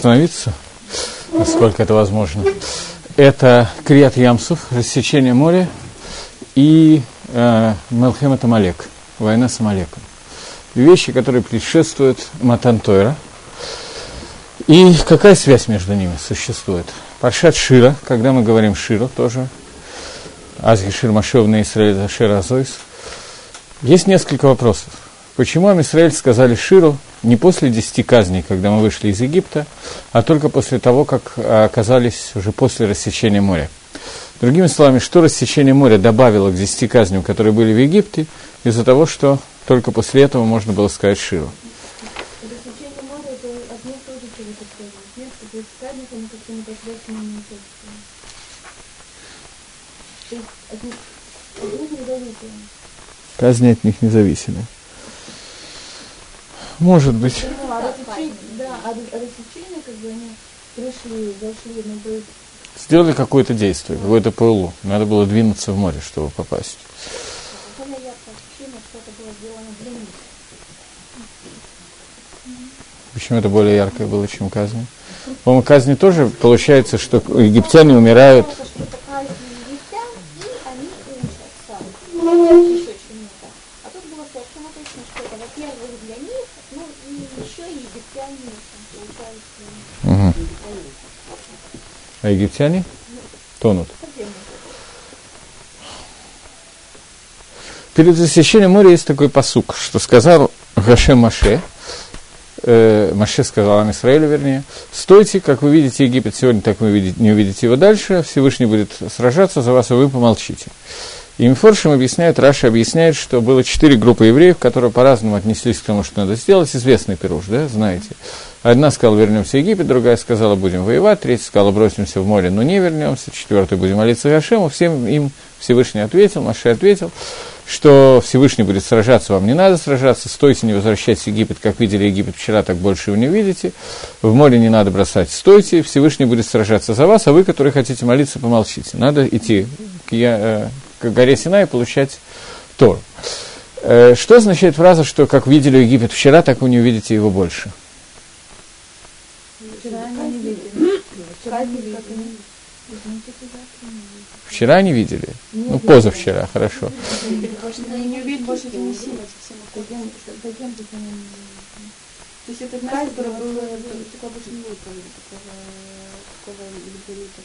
остановиться, насколько это возможно. Это Крият Ямсов, рассечение моря, и э, Мелхемет Амалек, война с Амалеком. Вещи, которые предшествуют Матантойра. И какая связь между ними существует? Паршат Шира, когда мы говорим Шира тоже, Азги Шир Машев на Израиле Шир Азойс, есть несколько вопросов. Почему Амисраэль сказали Ширу не после десяти казней, когда мы вышли из Египта, а только после того, как оказались уже после рассечения моря? Другими словами, что рассечение моря добавило к десяти казням, которые были в Египте, из-за того, что только после этого можно было сказать Ширу? Казни от них независимы. Может быть. Ну, а рассечение, да, а рассечение, как бы они пришли, зашли, ну, то есть... Сделали какое-то действие, какое-то ПЛУ. Надо было двинуться в море, чтобы попасть. Почему это более яркое было, чем казни? По-моему, казни тоже получается, что египтяне умирают. А египтяне тонут. Перед засечением моря есть такой посук, что сказал Гашем Маше, э, Маше сказал Израилю, вернее, стойте, как вы видите Египет сегодня, так вы не увидите его дальше, Всевышний будет сражаться за вас, а вы помолчите. И Мифоршим объясняет, Раша объясняет, что было четыре группы евреев, которые по-разному отнеслись к тому, что надо сделать. Известный пируш, да, знаете. Одна сказала, вернемся в Египет, другая сказала, будем воевать, третья сказала, бросимся в море, но не вернемся, четвертая, будем молиться Гашему. Всем им Всевышний ответил, Маше ответил, что Всевышний будет сражаться, вам не надо сражаться, стойте, не возвращайтесь в Египет, как видели Египет вчера, так больше вы не видите, в море не надо бросать, стойте, Всевышний будет сражаться за вас, а вы, которые хотите молиться, помолчите. Надо идти к, я, э, к горе Сина и получать Тор. Э, что означает фраза, что как видели Египет вчера, так вы не увидите его больше? Вчера не видели? Ну, позавчера, хорошо.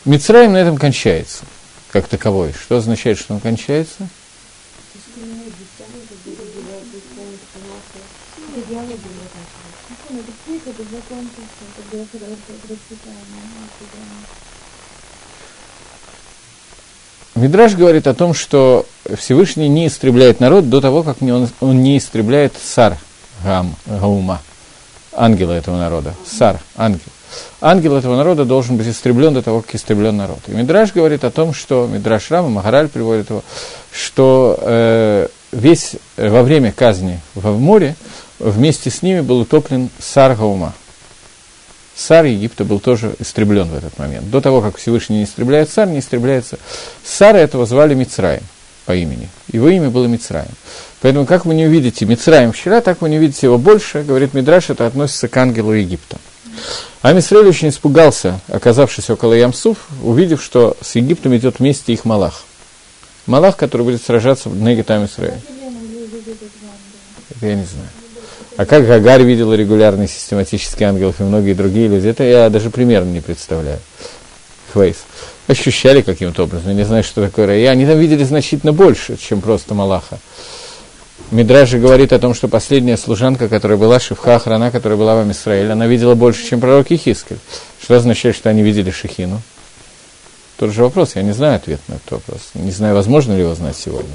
Мицраим на этом кончается, как таковой. Что означает, что он кончается? Мидраж говорит о том, что Всевышний не истребляет народ до того, как он, он не истребляет сар гам, гаума, ангела этого народа. Сар, ангел. Ангел этого народа должен быть истреблен до того, как истреблен народ. И Мидраж говорит о том, что Мидраж Рама, Магараль приводит его, что э, весь э, во время казни в море вместе с ними был утоплен сар гаума – Сар Египта был тоже истреблен в этот момент. До того, как Всевышний не истребляет царь, не истребляется. Сара этого звали Мицраем по имени. Его имя было Мицраем. Поэтому, как вы не увидите Мицраем вчера, так вы не увидите его больше. Говорит Мидраш, это относится к ангелу Египта. А Мисраэль очень испугался, оказавшись около Ямсуф, увидев, что с Египтом идет вместе их Малах. Малах, который будет сражаться в Негитам Исраэль. Я не знаю. А как Гагарь видел регулярный систематический ангелов и многие другие люди, это я даже примерно не представляю. Хвейс. Ощущали каким-то образом, я не знаю, что такое рая. Они там видели значительно больше, чем просто Малаха. Мидражи говорит о том, что последняя служанка, которая была Шифха Охрана, которая была в Израиле, она видела больше, чем пророк Ихискель. Что означает, что они видели Шехину? Тот же вопрос, я не знаю ответ на этот вопрос. Не знаю, возможно ли его знать сегодня.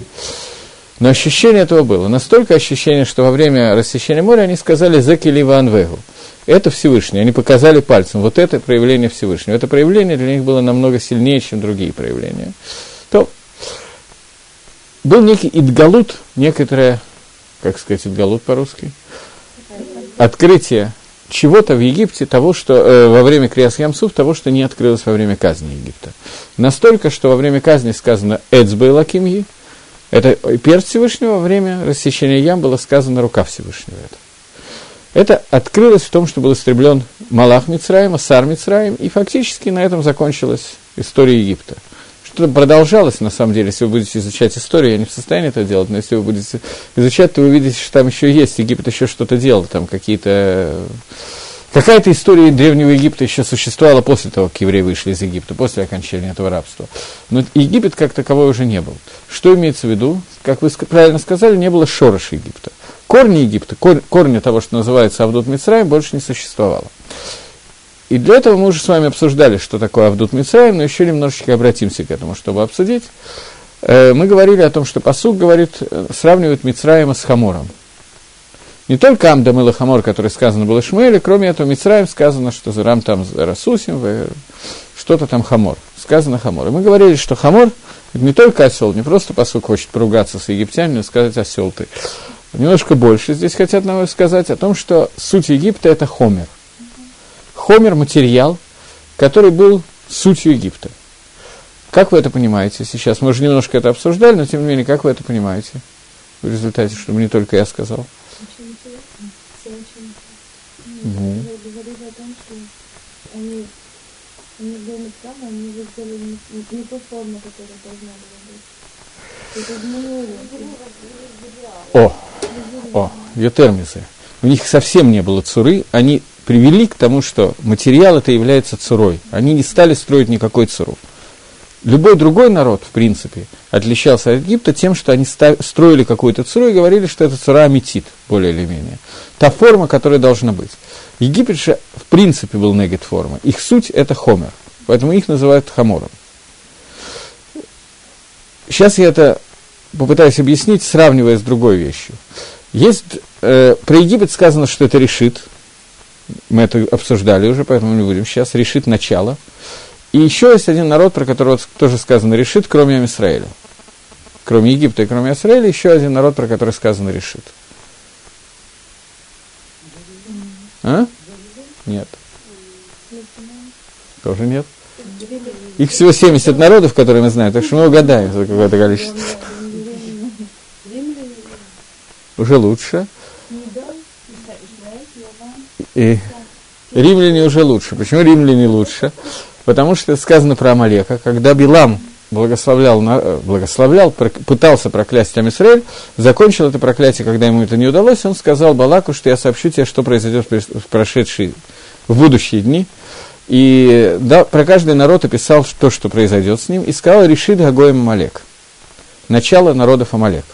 Но ощущение этого было. Настолько ощущение, что во время рассечения моря они сказали «Зекили Ванвегу». Это Всевышний. Они показали пальцем. Вот это проявление Всевышнего. Это проявление для них было намного сильнее, чем другие проявления. То был некий идгалут, некоторое, как сказать, идгалут по-русски, открытие чего-то в Египте, того, что э, во время Криас Ямсуф, того, что не открылось во время казни Египта. Настолько, что во время казни сказано «Эцбэ лакимьи», это перст Всевышнего, время рассечения ям было сказано рука Всевышнего. Это. Это открылось в том, что был истреблен Малах Мицраима, Сар Мицраим, и фактически на этом закончилась история Египта. Что-то продолжалось, на самом деле, если вы будете изучать историю, я не в состоянии это делать, но если вы будете изучать, то вы увидите, что там еще есть, Египет еще что-то делал, там какие-то Какая-то история Древнего Египта еще существовала после того, как евреи вышли из Египта, после окончания этого рабства. Но Египет как таковой уже не был. Что имеется в виду? Как вы правильно сказали, не было шороша Египта. Корни Египта, кор, корни того, что называется Авдут Мицраем, больше не существовало. И для этого мы уже с вами обсуждали, что такое Авдут Мицраем, но еще немножечко обратимся к этому, чтобы обсудить. Э, мы говорили о том, что посуд говорит, э, сравнивает Мицраема с Хамором – не только Амдам и Хамор, который сказано было Шмуэле, кроме этого Мицраем сказано, что Зарам там Расусим, что-то там Хамор. Сказано Хамор. И мы говорили, что Хамор – не только осел, не просто посук хочет поругаться с египтянами, сказать осел ты. Немножко больше здесь хотят нам сказать о том, что суть Египта – это Хомер. Хомер – материал, который был сутью Египта. Как вы это понимаете сейчас? Мы уже немножко это обсуждали, но тем не менее, как вы это понимаете в результате, чтобы не только я сказал? Угу. Говорили о том, что они, они были правы, они сделали не, не ту форму, которая должна была быть. О, о, Йотермисы. У них совсем не было цуры, они привели к тому, что материал это является цурой. Они не стали строить никакой цуру. Любой другой народ, в принципе, отличался от Египта тем, что они строили какую-то цуру и говорили, что это цура аметит, более или менее. Та форма, которая должна быть. Египет же, в принципе, был негет форма. Их суть – это хомер. Поэтому их называют хамором. Сейчас я это попытаюсь объяснить, сравнивая с другой вещью. Есть, э, про Египет сказано, что это решит. Мы это обсуждали уже, поэтому не будем сейчас. Решит начало – и еще есть один народ, про которого тоже сказано решит, кроме Амисраэля. Кроме Египта и кроме Израиля, еще один народ, про который сказано решит. А? Нет. Тоже нет. Их всего 70 народов, которые мы знаем, так что мы угадаем за какое-то количество. Уже лучше. И римляне уже лучше. Почему римляне лучше? Потому что сказано про Амалека, когда Билам благословлял, благословлял пытался проклясть Амисраэль, закончил это проклятие, когда ему это не удалось, он сказал Балаку, что я сообщу тебе, что произойдет в прошедшие, в будущие дни. И да, про каждый народ описал то, что произойдет с ним, и сказал, решит Гагоем Амалек. Начало народов Амалек.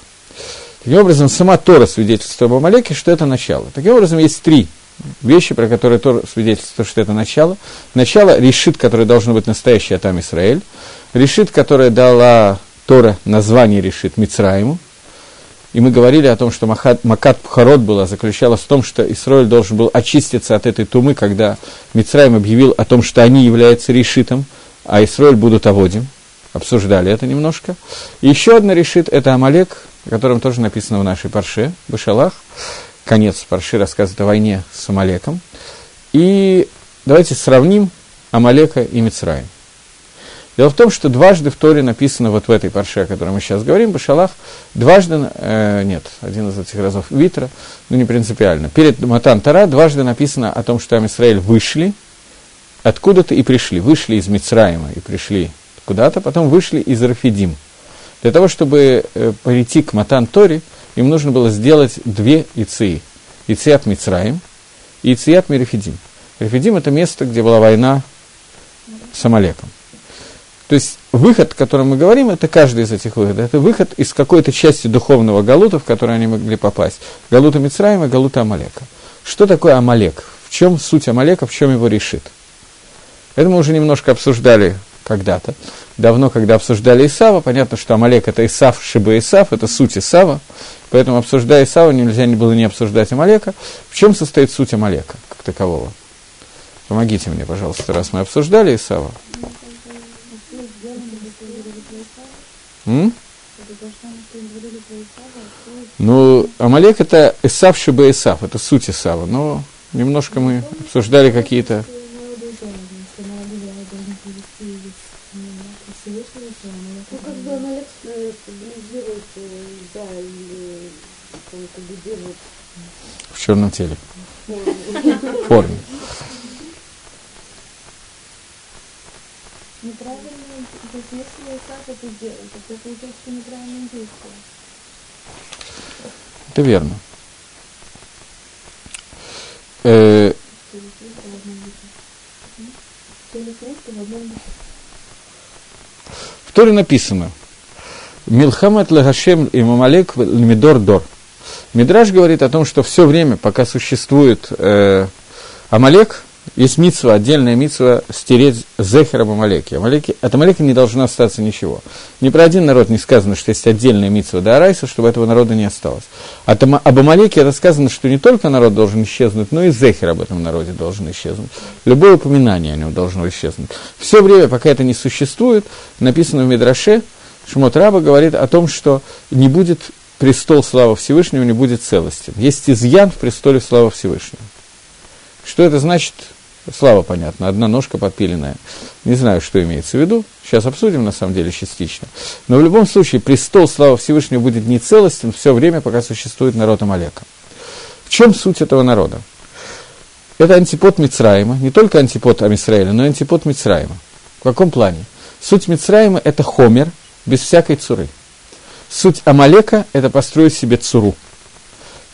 Таким образом, сама Тора свидетельствует об Амалеке, что это начало. Таким образом, есть три вещи, про которые Тор свидетельствует, что это начало. Начало решит, которое должно быть настоящее там Израиль. Решит, которое дала Тора название решит Мицраиму. И мы говорили о том, что Махат, Макат Пхарот была, заключалась в том, что Израиль должен был очиститься от этой тумы, когда Мицраим объявил о том, что они являются решитом, а Израиль будут аводим. Обсуждали это немножко. И еще одна решит – это Амалек, о котором тоже написано в нашей парше, Башалах конец Парши рассказывает о войне с Амалеком. И давайте сравним Амалека и Мицраем. Дело в том, что дважды в Торе написано вот в этой парше, о которой мы сейчас говорим, Башалах, дважды, э, нет, один из этих разов Витра, ну не принципиально. Перед Матан Тара дважды написано о том, что Амисраэль вышли откуда-то и пришли. Вышли из Мицраима и пришли куда-то, потом вышли из Рафидим. Для того, чтобы э, перейти к Матан Торе, им нужно было сделать две Иции. Ициат Мицраим и Ициат Мерефидим. Мерефидим – это место, где была война с Амалеком. То есть выход, о котором мы говорим, это каждый из этих выходов. Это выход из какой-то части духовного галута, в который они могли попасть. Галута Мицраима, Галута Амалека. Что такое Амалек? В чем суть Амалека, в чем его решит? Это мы уже немножко обсуждали когда-то. Давно, когда обсуждали Исава, понятно, что Амалек – это Исав, Шиба Исав, это суть Исава. Поэтому, обсуждая Исава, нельзя было не обсуждать Амалека. В чем состоит суть Амалека, как такового? Помогите мне, пожалуйста, раз мы обсуждали Исава. Ну, Амалек это Исав Шиба Исав, это суть Исава, но немножко мы обсуждали какие-то черном теле. В форме. Это верно. Э, в Торе написано Милхамат Лагашем и Мамалек Мидор Дор. Мидраж говорит о том, что все время, пока существует э, Амалек, есть митсва, отдельная митсва стереть Зехер об Амалеке. Амалеке. От Амалека не должно остаться ничего. Ни про один народ не сказано, что есть отдельная митсва до Арайса, чтобы этого народа не осталось. От, об Амалеке это сказано, что не только народ должен исчезнуть, но и Зехер об этом народе должен исчезнуть. Любое упоминание о нем должно исчезнуть. Все время, пока это не существует, написано в Мидраше, Шмот Раба говорит о том, что не будет престол славы Всевышнего, не будет целостен. Есть изъян в престоле славы Всевышнего. Что это значит, Слава, понятно, одна ножка подпиленная. Не знаю, что имеется в виду. Сейчас обсудим, на самом деле, частично. Но в любом случае, престол славы Всевышнего будет нецелостен все время, пока существует народ Амалека. В чем суть этого народа? Это антипод Мицраима, не только антипод Амисраэля, но и антипод Мицраима. В каком плане? Суть Мицраима – это хомер, без всякой цуры. Суть Амалека – это построить себе цуру.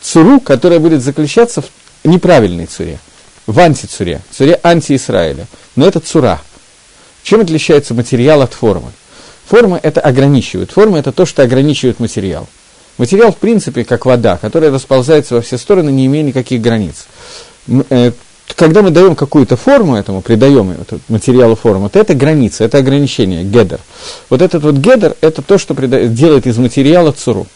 Цуру, которая будет заключаться в неправильной цуре – в антицуре, цуре анти-Исраиля. Но это цура. Чем отличается материал от формы? Форма это ограничивает. Форма это то, что ограничивает материал. Материал, в принципе, как вода, которая расползается во все стороны, не имея никаких границ. Когда мы даем какую-то форму этому, придаем материалу форму, то это граница, это ограничение, гедер. Вот этот вот гедер – это то, что делает из материала цуру.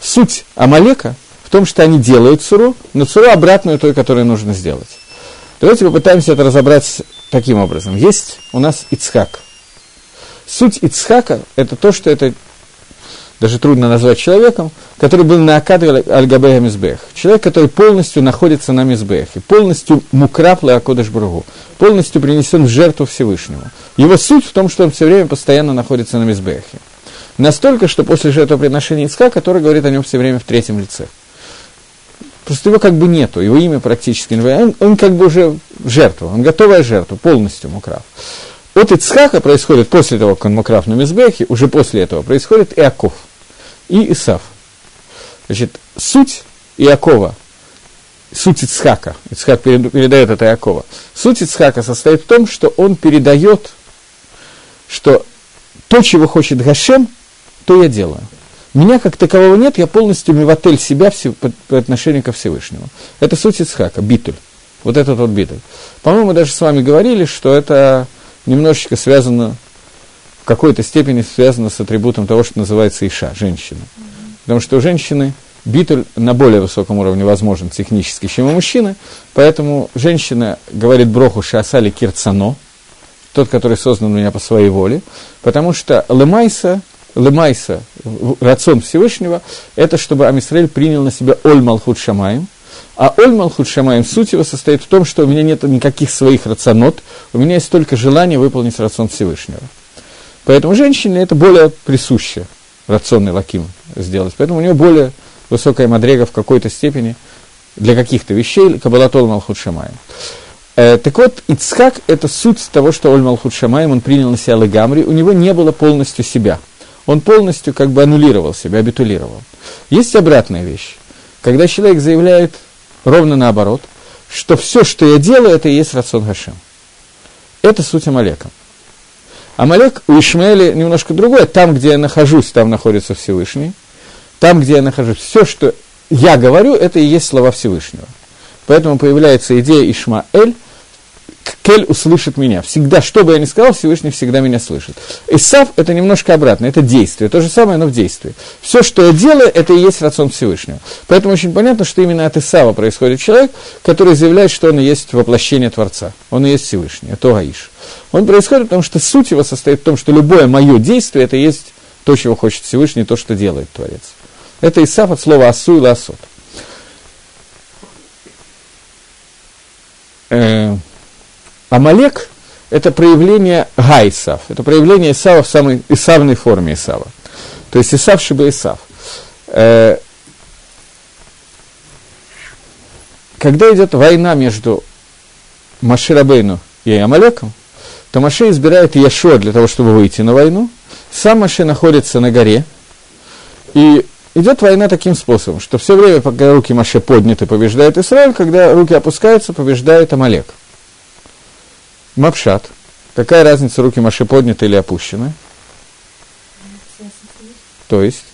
Суть Амалека в том, что они делают цуру, но цуру обратную той, которую нужно сделать. Давайте попытаемся это разобрать таким образом. Есть у нас Ицхак. Суть Ицхака – это то, что это даже трудно назвать человеком, который был на Акаде Аль-Габея Мизбех. Человек, который полностью находится на Мизбехе, полностью мукрап Акодыш Бургу, полностью принесен в жертву Всевышнему. Его суть в том, что он все время постоянно находится на Мизбехе. Настолько, что после жертвоприношения Ицхака, который говорит о нем все время в третьем лице – Просто его как бы нету, его имя практически не он, он как бы уже жертва, он готовая жертва, полностью мукрав. От Ицхака происходит после того, как он мукрав на Мизбехе, уже после этого происходит Иаков и Исав. Значит, суть Иакова, суть Ицхака, Ицхак передает это Иакова, суть Ицхака состоит в том, что он передает, что то, чего хочет Гашем, то я делаю. Меня как такового нет, я полностью мивотель себя по, отношению ко Всевышнему. Это суть Ицхака, битуль. Вот этот вот битуль. По-моему, мы даже с вами говорили, что это немножечко связано, в какой-то степени связано с атрибутом того, что называется Иша, женщина. Потому что у женщины битуль на более высоком уровне возможен технически, чем у мужчины, поэтому женщина говорит броху шасали кирцано, тот, который создан у меня по своей воле, потому что лемайса лемайса, рацион Всевышнего, это чтобы Амисраэль принял на себя Оль Малхут Шамаем. А Оль Малхут Шамаем, суть его состоит в том, что у меня нет никаких своих рационот, у меня есть только желание выполнить рацион Всевышнего. Поэтому женщине это более присуще, рационный лаким сделать. Поэтому у нее более высокая мадрега в какой-то степени для каких-то вещей, Кабалатол Малхут Шамаем. Э, так вот, Ицхак – это суть того, что Оль Малхут Шамаем, он принял на себя Лагамри, у него не было полностью себя – он полностью как бы аннулировал себя, абитулировал. Есть обратная вещь. Когда человек заявляет ровно наоборот, что все, что я делаю, это и есть рацион Хашем. Это суть Амалека. Амалек у Ишмаэля немножко другое. Там, где я нахожусь, там находится Всевышний. Там, где я нахожусь, все, что я говорю, это и есть слова Всевышнего. Поэтому появляется идея Ишмаэль – Кель услышит меня. Всегда, что бы я ни сказал, Всевышний всегда меня слышит. Исав – это немножко обратно, это действие. То же самое, но в действии. Все, что я делаю, это и есть рацион Всевышнего. Поэтому очень понятно, что именно от Исава происходит человек, который заявляет, что он и есть воплощение Творца. Он и есть Всевышний, это Гаиш. Он происходит, потому что суть его состоит в том, что любое мое действие – это и есть то, чего хочет Всевышний, то, что делает Творец. Это Исав от слова «асу» или «асот». Э, Амалек – это проявление Гайсав, это проявление Исава в самой Исавной форме Исава. То есть Исав Шиба Исав. Э, когда идет война между Маширабейну и Амалеком, то Маше избирает Яшуа для того, чтобы выйти на войну. Сам Маше находится на горе, и идет война таким способом, что все время, пока руки Маше подняты, побеждает Израиль, когда руки опускаются, побеждает Амалек. Мапшат. Какая разница, руки Маше подняты или опущены? То есть?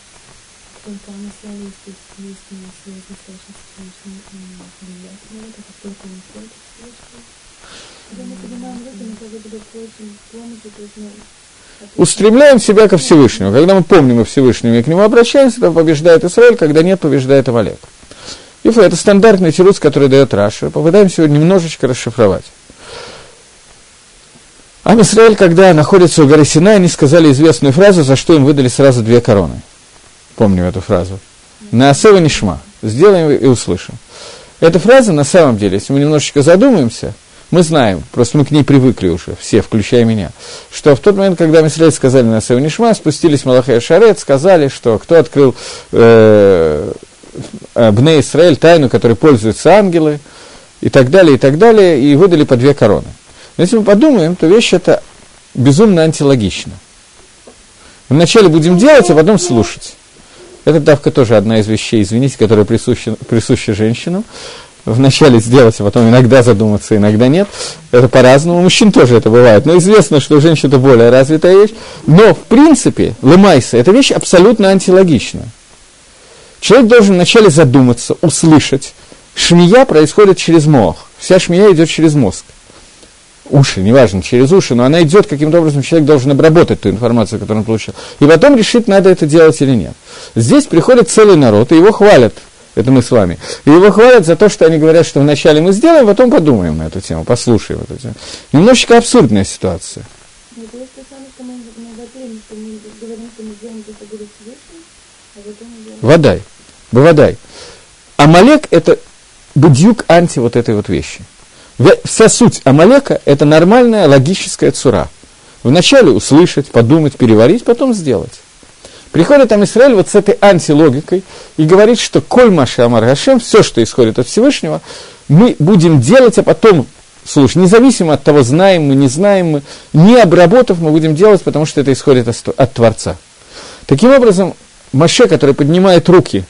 Устремляем себя ко Всевышнему. Когда мы помним о Всевышнем и к нему обращаемся, то побеждает Израиль, когда нет, побеждает Амалек. Ифа – это стандартный тирус, который дает Раша. Попытаемся его немножечко расшифровать. Ам Исраиль, когда находится у горы Синай, они сказали известную фразу, за что им выдали сразу две короны. Помню эту фразу. На Асева Нишма. Сделаем и услышим. Эта фраза, на самом деле, если мы немножечко задумаемся – мы знаем, просто мы к ней привыкли уже, все, включая меня, что в тот момент, когда Мисраиль сказали на Севнишма, спустились Малахай Шарет, сказали, что кто открыл э, Бне Исраэль тайну, которой пользуются ангелы, и так далее, и так далее, и выдали по две короны. Но если мы подумаем, то вещь эта безумно антилогична. Вначале будем делать, а потом слушать. Это давка тоже одна из вещей, извините, которая присуща, присуща женщинам вначале сделать, а потом иногда задуматься, иногда нет. Это по-разному. У мужчин тоже это бывает. Но известно, что у женщин это более развитая вещь. Но, в принципе, лымайса – это вещь абсолютно антилогична. Человек должен вначале задуматься, услышать. Шмия происходит через мозг. Вся шмия идет через мозг. Уши, неважно, через уши, но она идет каким-то образом, человек должен обработать ту информацию, которую он получил. И потом решить, надо это делать или нет. Здесь приходит целый народ, и его хвалят – это мы с вами. И его хвалят за то, что они говорят, что вначале мы сделаем, потом подумаем на эту тему, послушаем эту тему. Немножечко абсурдная ситуация. Водай. Бывадай. Амалек – это будюк анти вот этой вот вещи. Вся суть Амалека – это нормальная логическая цура. Вначале услышать, подумать, переварить, потом сделать. Приходит там Израиль вот с этой антилогикой и говорит, что коль Маша Амар Гашем, все, что исходит от Всевышнего, мы будем делать, а потом, слушай, независимо от того, знаем мы, не знаем мы, не обработав, мы будем делать, потому что это исходит от, Творца. Таким образом, Маше, который поднимает руки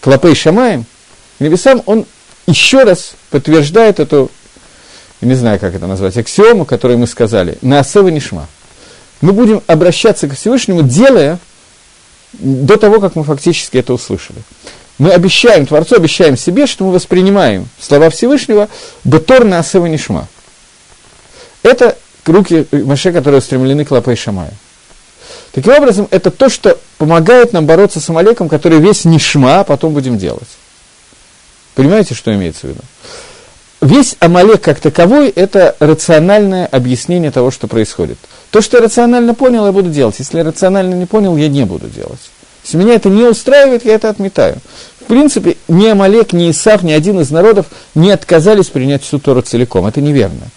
к Лапей Шамаем, небесам, он еще раз подтверждает эту, не знаю, как это назвать, аксиому, которую мы сказали, на Асева Нишма. Мы будем обращаться к Всевышнему, делая до того, как мы фактически это услышали. Мы обещаем Творцу, обещаем себе, что мы воспринимаем слова Всевышнего «Бетор на Асева Нишма». Это руки Маше, которые устремлены к Лапай Шамаю. Таким образом, это то, что помогает нам бороться с Амалеком, который весь Нишма, а потом будем делать. Понимаете, что имеется в виду? Весь Амалек как таковой – это рациональное объяснение того, что происходит. То, что я рационально понял, я буду делать. Если я рационально не понял, я не буду делать. Если меня это не устраивает, я это отметаю. В принципе, ни Амалек, ни Исав, ни один из народов не отказались принять всю Тору целиком. Это неверно.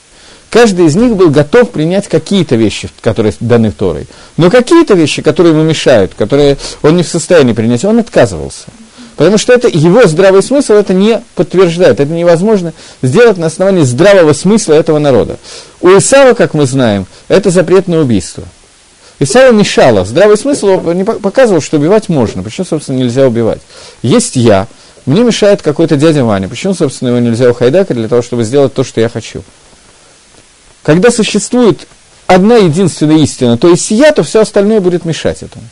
Каждый из них был готов принять какие-то вещи, которые даны Торой. Но какие-то вещи, которые ему мешают, которые он не в состоянии принять, он отказывался. Потому что это его здравый смысл это не подтверждает. Это невозможно сделать на основании здравого смысла этого народа. У Исава, как мы знаем, это запрет на убийство. Исава мешало. Здравый смысл показывал, что убивать можно. Почему, собственно, нельзя убивать? Есть я, мне мешает какой-то дядя Ваня. Почему, собственно, его нельзя ухайдака для того, чтобы сделать то, что я хочу? Когда существует одна единственная истина, то есть я, то все остальное будет мешать этому.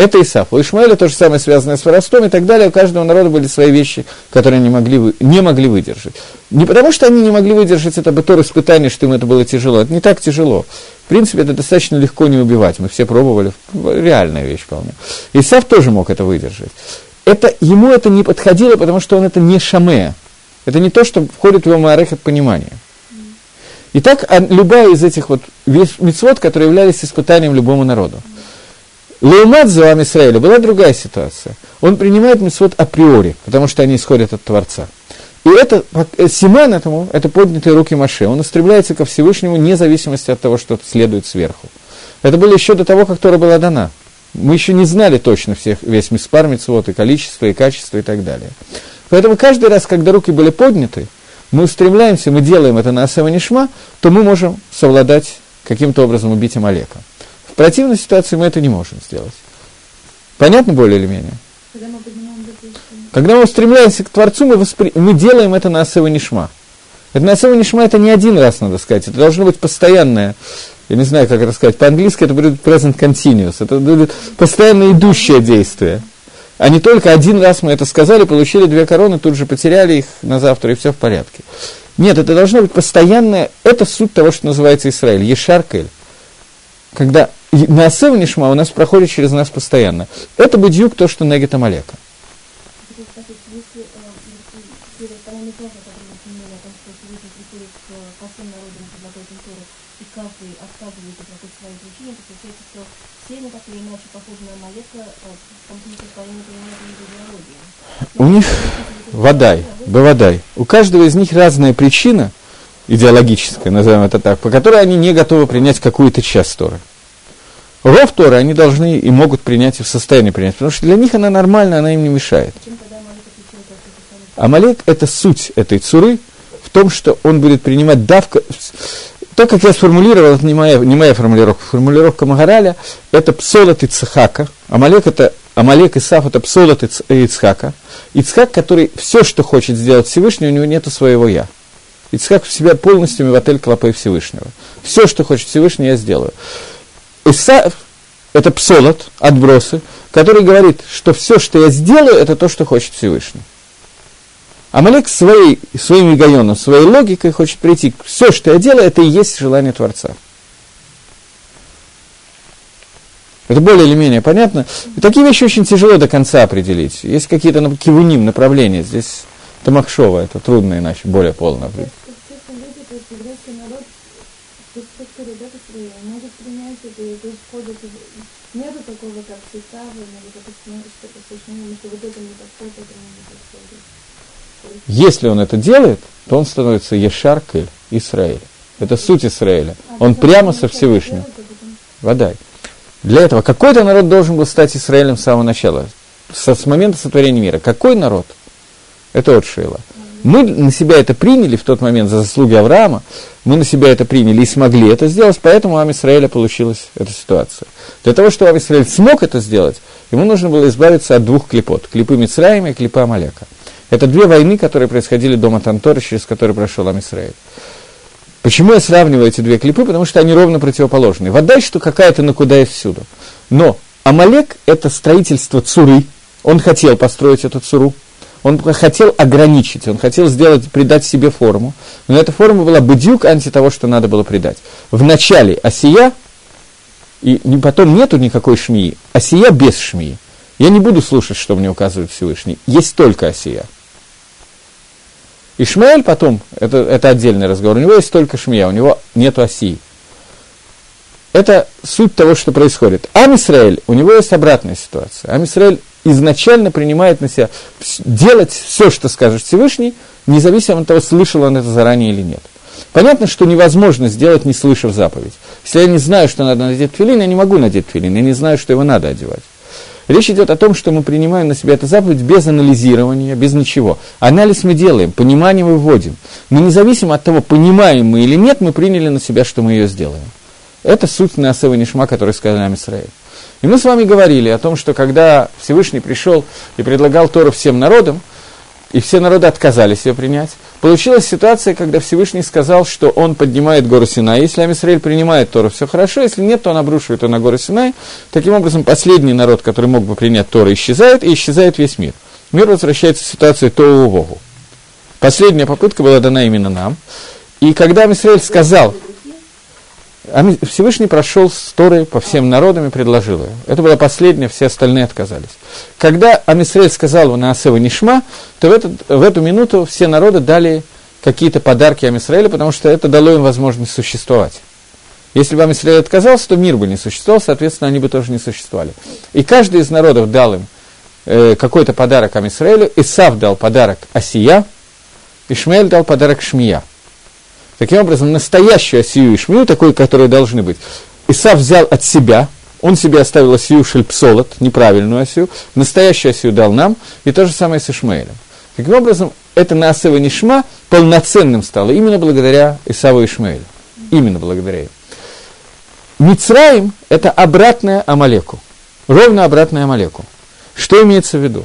Это Исаф. У Ишмаэля то же самое связанное с воровством и так далее. У каждого народа были свои вещи, которые не могли, не могли выдержать. Не потому, что они не могли выдержать это бытор испытание, что им это было тяжело. Это не так тяжело. В принципе, это достаточно легко не убивать. Мы все пробовали. Реальная вещь вполне. Исаф тоже мог это выдержать. Это, ему это не подходило, потому что он это не шаме. Это не то, что входит в его маарехат понимания. Итак, а любая из этих вот мецвод, которые являлись испытанием любому народу. Леймат Зоам Исраиля была другая ситуация. Он принимает митцвот априори, потому что они исходят от Творца. И это, э, Симан этому, это поднятые руки Маше. Он устремляется ко Всевышнему вне зависимости от того, что следует сверху. Это было еще до того, как Тора была дана. Мы еще не знали точно всех, весь миспар, митцвот, и количество, и качество, и так далее. Поэтому каждый раз, когда руки были подняты, мы устремляемся, мы делаем это на Асева Нишма, то мы можем совладать, каким-то образом убить Амалека. Противной ситуации мы это не можем сделать. Понятно более или менее? Когда мы Когда мы устремляемся к Творцу, мы, воспри... мы делаем это на Асева Нишма. Это на Асева Нишма это не один раз, надо сказать. Это должно быть постоянное, я не знаю, как это сказать, по-английски это будет present continuous. Это будет постоянно идущее действие. А не только один раз мы это сказали, получили две короны, тут же потеряли их на завтра, и все в порядке. Нет, это должно быть постоянное, это суть того, что называется Израиль, Ешаркель. Когда на Асева Нишма у нас проходит через нас постоянно. Это бедюк то, что Негет Амалека. Э, э. У них Водай, Бавадай. У каждого из них разная причина, идеологическая, назовем это так, по которой они не готовы принять какую-то часть Торы. Ров Торы они должны и могут принять и в состоянии принять, потому что для них она нормальна, она им не мешает. Амалек это суть этой цуры в том, что он будет принимать давка... То, как я сформулировал, это не моя, не моя формулировка. Формулировка Магараля – это псолот Ицхака. Амалек – это Амалек Исаф – это псолот Иц- Ицхака. Ицхак, который все, что хочет сделать Всевышний, у него нет своего «я». Ицхак в себя полностью миватель клопы Всевышнего. Все, что хочет Всевышний, я сделаю. Исаф – это псолот, отбросы, который говорит, что все, что я сделаю, это то, что хочет Всевышний. Амалек своей, своим эгоном, своей логикой хочет прийти. Все, что я делаю, это и есть желание Творца. Это более или менее понятно. И такие вещи очень тяжело до конца определить. Есть какие-то кивуним, направления. Здесь это Махшова, это трудно иначе, более полно определить. Еврейский народ, то есть те, кто ребята свои, могут принять это, и то есть входят в... Нету такого, как Сисава, или допустим, что-то совершенно, что вот это не подходит, это не подходит. Если он это делает, то он становится Ешаркель Израиль. Это суть Израиля. А Он прямо со Всевышним. а Водай. Для этого какой-то народ должен был стать Израилем с самого начала, со, с момента сотворения мира. Какой народ? Это вот Шейла. Мы на себя это приняли в тот момент за заслуги Авраама, мы на себя это приняли и смогли это сделать, поэтому у Ам Исраэля получилась эта ситуация. Для того, чтобы Ам Исраэль смог это сделать, ему нужно было избавиться от двух клепот, клипы Мицраима и клипа Амалека. Это две войны, которые происходили дома Тантора, через которые прошел Ам Исраэль. Почему я сравниваю эти две клипы? Потому что они ровно противоположны. Вода, что какая-то на куда и всюду. Но Амалек – это строительство цуры. Он хотел построить эту цуру. Он хотел ограничить, он хотел сделать, придать себе форму. Но эта форма была бедюк анти того, что надо было придать. В начале осия, и потом нету никакой шмии. Осия без шмии. Я не буду слушать, что мне указывает Всевышний. Есть только осия. Ишмаэль потом, это, это отдельный разговор, у него есть только шмия, у него нет оси. Это суть того, что происходит. Ам Исраэль, у него есть обратная ситуация. Ам Исраэль изначально принимает на себя делать все, что скажет Всевышний, независимо от того, слышал он это заранее или нет. Понятно, что невозможно сделать, не слышав заповедь. Если я не знаю, что надо надеть филин, я не могу надеть филин, я не знаю, что его надо одевать. Речь идет о том, что мы принимаем на себя эту заповедь без анализирования, без ничего. Анализ мы делаем, понимание мы вводим. Но независимо от того, понимаем мы или нет, мы приняли на себя, что мы ее сделаем. Это суть Неасева Нишма, который сказал нам Израиль. И мы с вами говорили о том, что когда Всевышний пришел и предлагал Тору всем народам, и все народы отказались ее принять, получилась ситуация, когда Всевышний сказал, что он поднимает гору Синай. Если Амисраиль принимает Тору, все хорошо, если нет, то он обрушивает ее на гору Синай. Таким образом, последний народ, который мог бы принять Тору, исчезает, и исчезает весь мир. Мир возвращается в ситуацию Тоу Вогу. Последняя попытка была дана именно нам. И когда Амисраиль сказал, Всевышний прошел с Торой по всем народам и предложил ее. Это была последняя, все остальные отказались. Когда Амисраэль сказал на Асева Нишма, то в, этот, в эту минуту все народы дали какие-то подарки Амисраэлю, потому что это дало им возможность существовать. Если бы Амисраэль отказался, то мир бы не существовал, соответственно, они бы тоже не существовали. И каждый из народов дал им э, какой-то подарок Амисраэлю. Исав дал подарок Асия, Ишмаэль дал подарок Шмия. Таким образом, настоящую осию и шмию, такой, которые должны быть, Исав взял от себя, он себе оставил осию шельпсолот, неправильную осию, настоящую осию дал нам, и то же самое с Ишмаэлем. Таким образом, это Наасева Нишма полноценным стало именно благодаря Исаву Ишмаэлю. Именно благодаря им. Мицраим – это обратное Амалеку. Ровно обратное Амалеку. Что имеется в виду?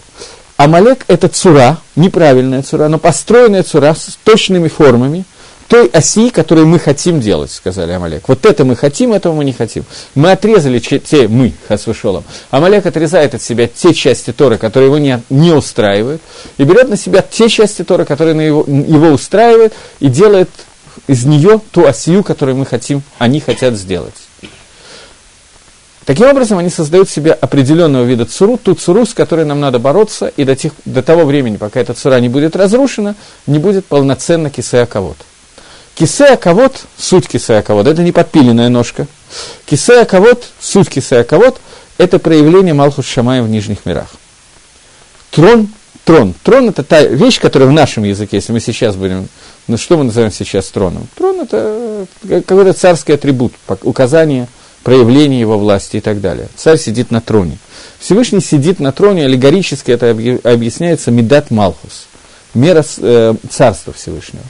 Амалек – это цура, неправильная цура, но построенная цура с точными формами, той оси, которую мы хотим делать, сказали Амалек. Вот это мы хотим, этого мы не хотим. Мы отрезали те, мы, Хасвышолом. Амалек отрезает от себя те части Торы, которые его не, не устраивают, и берет на себя те части Торы, которые его, его устраивают, и делает из нее ту осию, которую мы хотим, они хотят сделать. Таким образом, они создают себе определенного вида цуру, ту цуру, с которой нам надо бороться, и до, тех, до того времени, пока эта цура не будет разрушена, не будет полноценно кисея кого-то. Кисея кавод, суть кисея кавод, это не подпиленная ножка. Кисея кавод, суть кисея кавод, это проявление Малхус Шамая в нижних мирах. Трон, трон. Трон – это та вещь, которая в нашем языке, если мы сейчас будем, ну что мы называем сейчас троном? Трон – это какой-то царский атрибут, указание – проявление его власти и так далее. Царь сидит на троне. Всевышний сидит на троне, аллегорически это объясняется Медат Малхус, мера э, царства Всевышнего.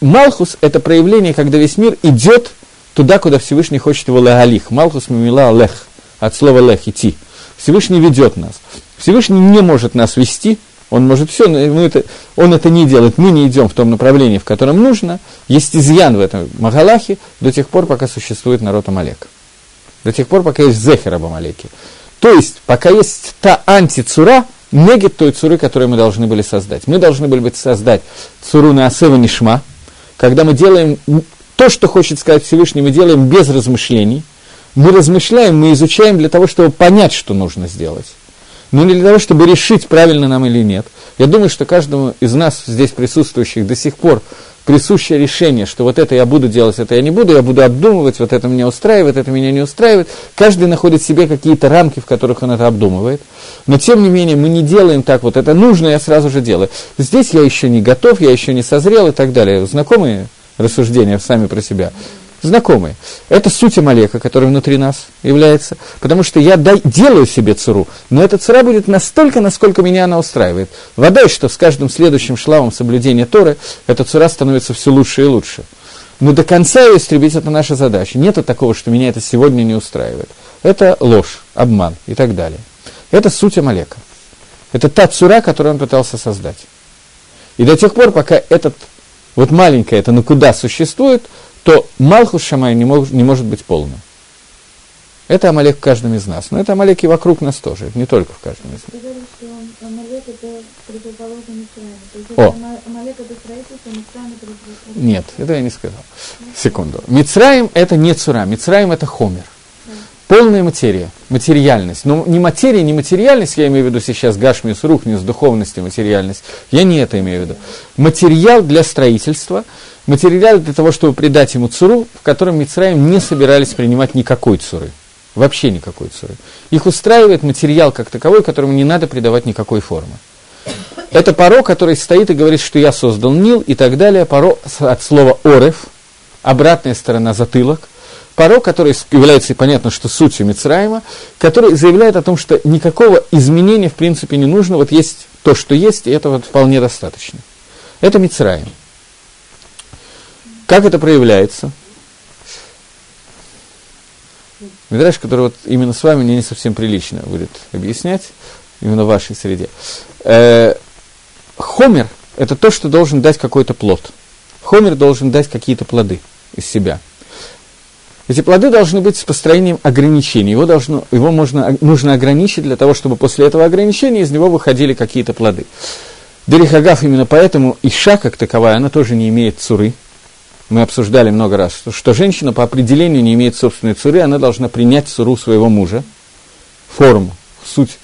Малхус – это проявление, когда весь мир идет туда, куда Всевышний хочет его легалих. Малхус мимила лех, от слова лех – идти. Всевышний ведет нас. Всевышний не может нас вести, он может все, но это, он это не делает. Мы не идем в том направлении, в котором нужно. Есть изъян в этом Магалахе до тех пор, пока существует народ Амалека до тех пор, пока есть зехер об Амалеке. То есть, пока есть та антицура, негет той цуры, которую мы должны были создать. Мы должны были бы создать цуру на Асева Нишма, когда мы делаем то, что хочет сказать Всевышний, мы делаем без размышлений. Мы размышляем, мы изучаем для того, чтобы понять, что нужно сделать. Но не для того, чтобы решить, правильно нам или нет. Я думаю, что каждому из нас, здесь присутствующих, до сих пор присущее решение, что вот это я буду делать, это я не буду, я буду обдумывать, вот это меня устраивает, это меня не устраивает. Каждый находит себе какие-то рамки, в которых он это обдумывает. Но тем не менее мы не делаем так, вот это нужно, я сразу же делаю. Здесь я еще не готов, я еще не созрел и так далее. Знакомые рассуждения сами про себя знакомые. Это суть Амалека, который внутри нас является, потому что я дай, делаю себе цуру, но эта цура будет настолько, насколько меня она устраивает. Вода, что с каждым следующим шлавом соблюдения Торы, эта цура становится все лучше и лучше. Но до конца ее истребить – это наша задача. Нет такого, что меня это сегодня не устраивает. Это ложь, обман и так далее. Это суть Амалека. Это та цура, которую он пытался создать. И до тех пор, пока этот вот маленькое это ну куда существует, то Малхус Шамай не, мог, не может быть полным. Это Амалек в каждом из нас. Но это Амалек и вокруг нас тоже, не только в каждом из нас. О. Нет, это я не сказал. Секунду. Мицраим – это не цура, Мицраим – это хомер. Полная материя, материальность. Но не материя, не материальность, я имею в виду сейчас гашмис, рухнис, духовность и материальность. Я не это имею в виду. Материал для строительства – материал для того, чтобы придать ему цуру, в котором Мицраим не собирались принимать никакой цуры. Вообще никакой цуры. Их устраивает материал как таковой, которому не надо придавать никакой формы. Это паро, который стоит и говорит, что я создал Нил и так далее. Паро от слова орев, обратная сторона затылок. Паро, который является, понятно, что сутью Мицраима, который заявляет о том, что никакого изменения в принципе не нужно. Вот есть то, что есть, и этого вполне достаточно. Это Мицраим. Как это проявляется? Мидраш, который вот именно с вами мне не совсем прилично будет объяснять, именно в вашей среде. Э, хомер – это то, что должен дать какой-то плод. Хомер должен дать какие-то плоды из себя. Эти плоды должны быть с построением ограничений. Его, должно, его можно, нужно ограничить для того, чтобы после этого ограничения из него выходили какие-то плоды. Дерихагав именно поэтому Иша, как таковая, она тоже не имеет цуры, мы обсуждали много раз, что, что женщина по определению не имеет собственной цуры, она должна принять цуру своего мужа, форму, суть.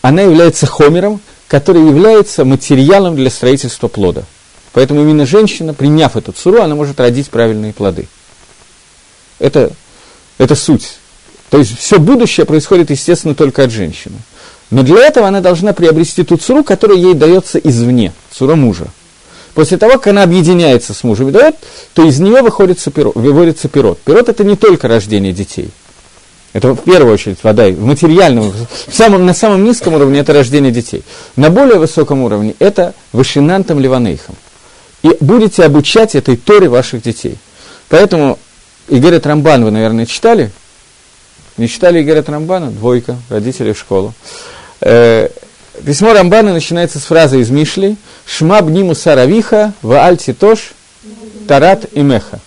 Она является хомером, который является материалом для строительства плода. Поэтому именно женщина, приняв эту цуру, она может родить правильные плоды. Это, это суть. То есть все будущее происходит, естественно, только от женщины. Но для этого она должна приобрести ту цуру, которая ей дается извне, цура мужа. После того, как она объединяется с мужем и дает, то из нее выходит пирот, выводится пирот. Пирот – это не только рождение детей. Это в первую очередь вода, в материальном, в самом, на самом низком уровне это рождение детей. На более высоком уровне это вышинантом ливанейхом. И будете обучать этой Торе ваших детей. Поэтому Игоря Трамбан вы, наверное, читали? Не читали Игоря Трамбана? Двойка, родители в школу. Письмо Рамбана начинается с фразы из Мишли «Шма бниму саравиха, вааль титош, тарат и меха».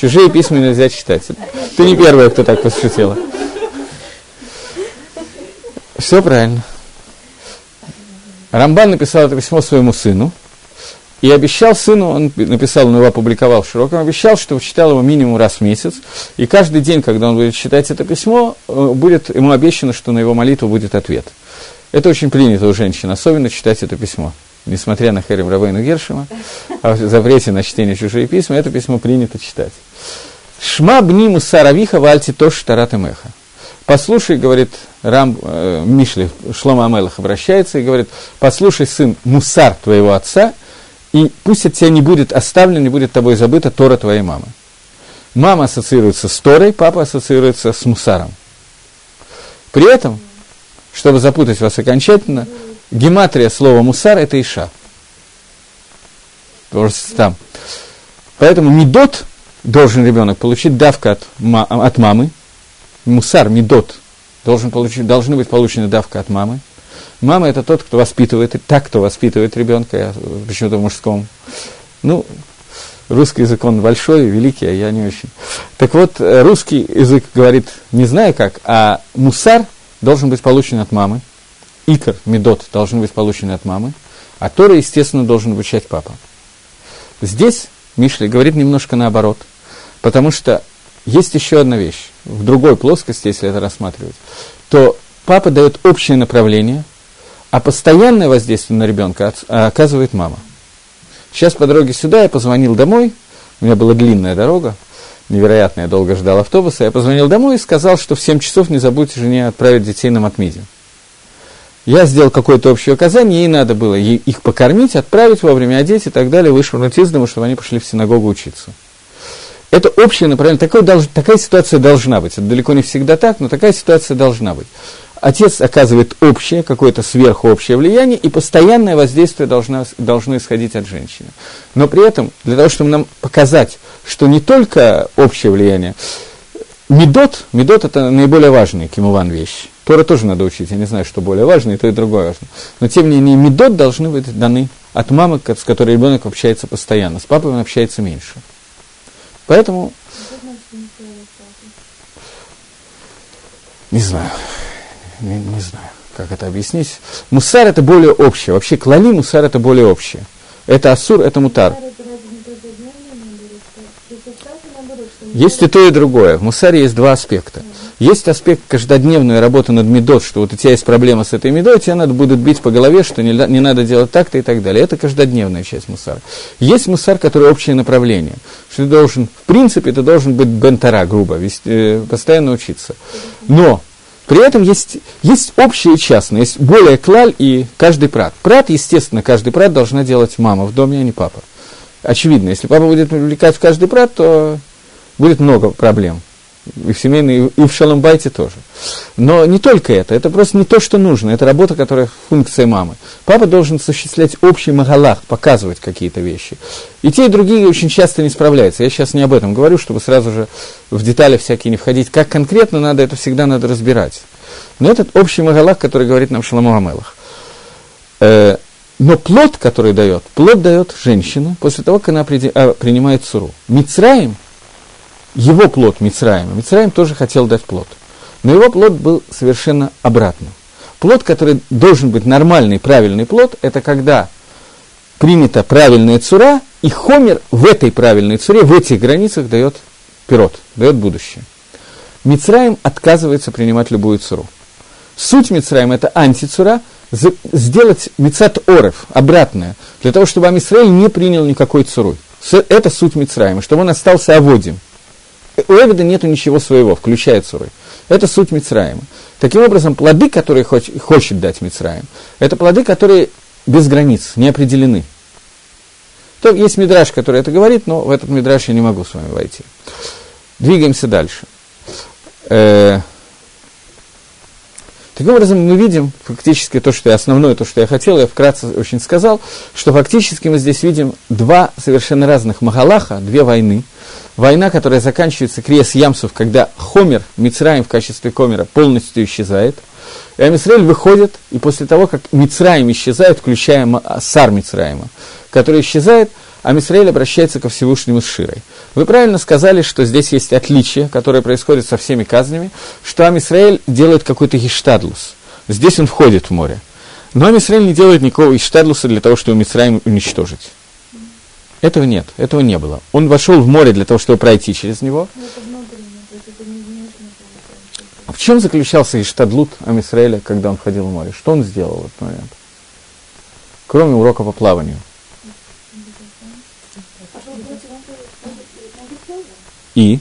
Чужие письма нельзя читать. Ты не первая, кто так пошутила. Все правильно. Рамбан написал это письмо своему сыну – и обещал сыну, он написал, он его опубликовал в широком, обещал, что читал его минимум раз в месяц, и каждый день, когда он будет читать это письмо, э, будет ему обещано, что на его молитву будет ответ. Это очень принято у женщин, особенно читать это письмо. Несмотря на Хэрим Равейну Гершима, о запрете на чтение чужие письма, это письмо принято читать. Шма бни мусаравиха вальти тош тарат меха. Послушай, говорит Рам, э, Мишли, Шлома Амелах обращается и говорит, послушай, сын, мусар твоего отца – и пусть от тебя не будет оставлено, не будет тобой забыта Тора твоей мамы. Мама ассоциируется с Торой, папа ассоциируется с Мусаром. При этом, чтобы запутать вас окончательно, гематрия слова Мусар – это Иша. Просто там. Поэтому Медот должен ребенок получить давка от, от мамы. Мусар, Медот, должен получить, должны быть получены давка от мамы. Мама это тот, кто воспитывает, так, кто воспитывает ребенка, почему-то в мужском. Ну, русский язык, он большой, великий, а я не очень. Так вот, э, русский язык говорит, не знаю как, а мусар должен быть получен от мамы, икор, медот должен быть получен от мамы, а Тора, естественно, должен обучать папа. Здесь Мишли говорит немножко наоборот, потому что есть еще одна вещь, в другой плоскости, если это рассматривать, то папа дает общее направление – а постоянное воздействие на ребенка а, оказывает мама. Сейчас по дороге сюда я позвонил домой, у меня была длинная дорога, невероятно, я долго ждал автобуса, я позвонил домой и сказал, что в 7 часов не забудьте жене отправить детей на матмиде. Я сделал какое-то общее указание, ей надо было их покормить, отправить вовремя, одеть и так далее, вышвырнуть из дома, чтобы они пошли в синагогу учиться. Это общее направление, такое, такая ситуация должна быть. Это далеко не всегда так, но такая ситуация должна быть отец оказывает общее, какое-то сверхобщее влияние, и постоянное воздействие должно, должно исходить от женщины. Но при этом, для того, чтобы нам показать, что не только общее влияние, медот, медот это наиболее важный кимуван вещь. Тора тоже надо учить, я не знаю, что более важно, и то, и другое важно. Но тем не менее, медот должны быть даны от мамы, с которой ребенок общается постоянно, с папой он общается меньше. Поэтому... Не знаю не, не знаю, как это объяснить. Мусар это более общее. Вообще клали мусар это более общее. Это асур, это мутар. Есть и то, и другое. В мусаре есть два аспекта. Есть аспект каждодневной работы над медот, что вот у тебя есть проблема с этой медой, тебе надо будет бить по голове, что не, не надо делать так-то и так далее. Это каждодневная часть мусара. Есть мусар, который общее направление, что ты должен, в принципе, ты должен быть бентара, грубо, вести, э, постоянно учиться. Но при этом есть, есть общее и частное, есть более клаль и каждый прат. Прат, естественно, каждый прат должна делать мама в доме, а не папа. Очевидно, если папа будет привлекать в каждый прат, то будет много проблем и в семейной, и в шаломбайте тоже. Но не только это, это просто не то, что нужно, это работа, которая функция мамы. Папа должен осуществлять общий магалах, показывать какие-то вещи. И те, и другие очень часто не справляются. Я сейчас не об этом говорю, чтобы сразу же в детали всякие не входить. Как конкретно надо, это всегда надо разбирать. Но этот общий магалах, который говорит нам Шаламу Амелах. Э, но плод, который дает, плод дает женщина после того, как она а, принимает суру. Мицраим – его плод Мицраима. Мицраим тоже хотел дать плод. Но его плод был совершенно обратным. Плод, который должен быть нормальный, правильный плод, это когда принята правильная цура, и хомер в этой правильной цуре, в этих границах дает пирот, дает будущее. Мицраим отказывается принимать любую цуру. Суть Мицраим – это антицура, сделать Мицат Орев, обратное, для того, чтобы Амисраиль не принял никакой цуру. Это суть Мицраима, чтобы он остался аводим, у Эвида нету ничего своего, включая Цуры. Это суть Мицраима. Таким образом, плоды, которые хоч, хочет дать Мицраим, это плоды, которые без границ, не определены. То есть мидраж, который это говорит, но в этот мидраж я не могу с вами войти. Двигаемся дальше. Э, Таким образом, мы видим фактически то, что я основное, то, что я хотел, я вкратце очень сказал, что фактически мы здесь видим два совершенно разных Магалаха, две войны. Война, которая заканчивается Криес Ямсов, когда Хомер, Мицраим в качестве Комера полностью исчезает. И Амисраэль выходит, и после того, как Мицраим исчезает, включая Сар Мицраима, который исчезает, Амисраэль обращается ко Всевышнему с Широй. Вы правильно сказали, что здесь есть отличие, которое происходит со всеми казнями, что Амисраэль делает какой-то гештадлус. Здесь он входит в море. Но Амисраэль не делает никакого гештадлуса для того, чтобы Мисраим уничтожить. Этого нет, этого не было. Он вошел в море для того, чтобы пройти через него. В чем заключался Иштадлут Амисраэля, когда он входил в море? Что он сделал в этот момент? Кроме урока по плаванию – И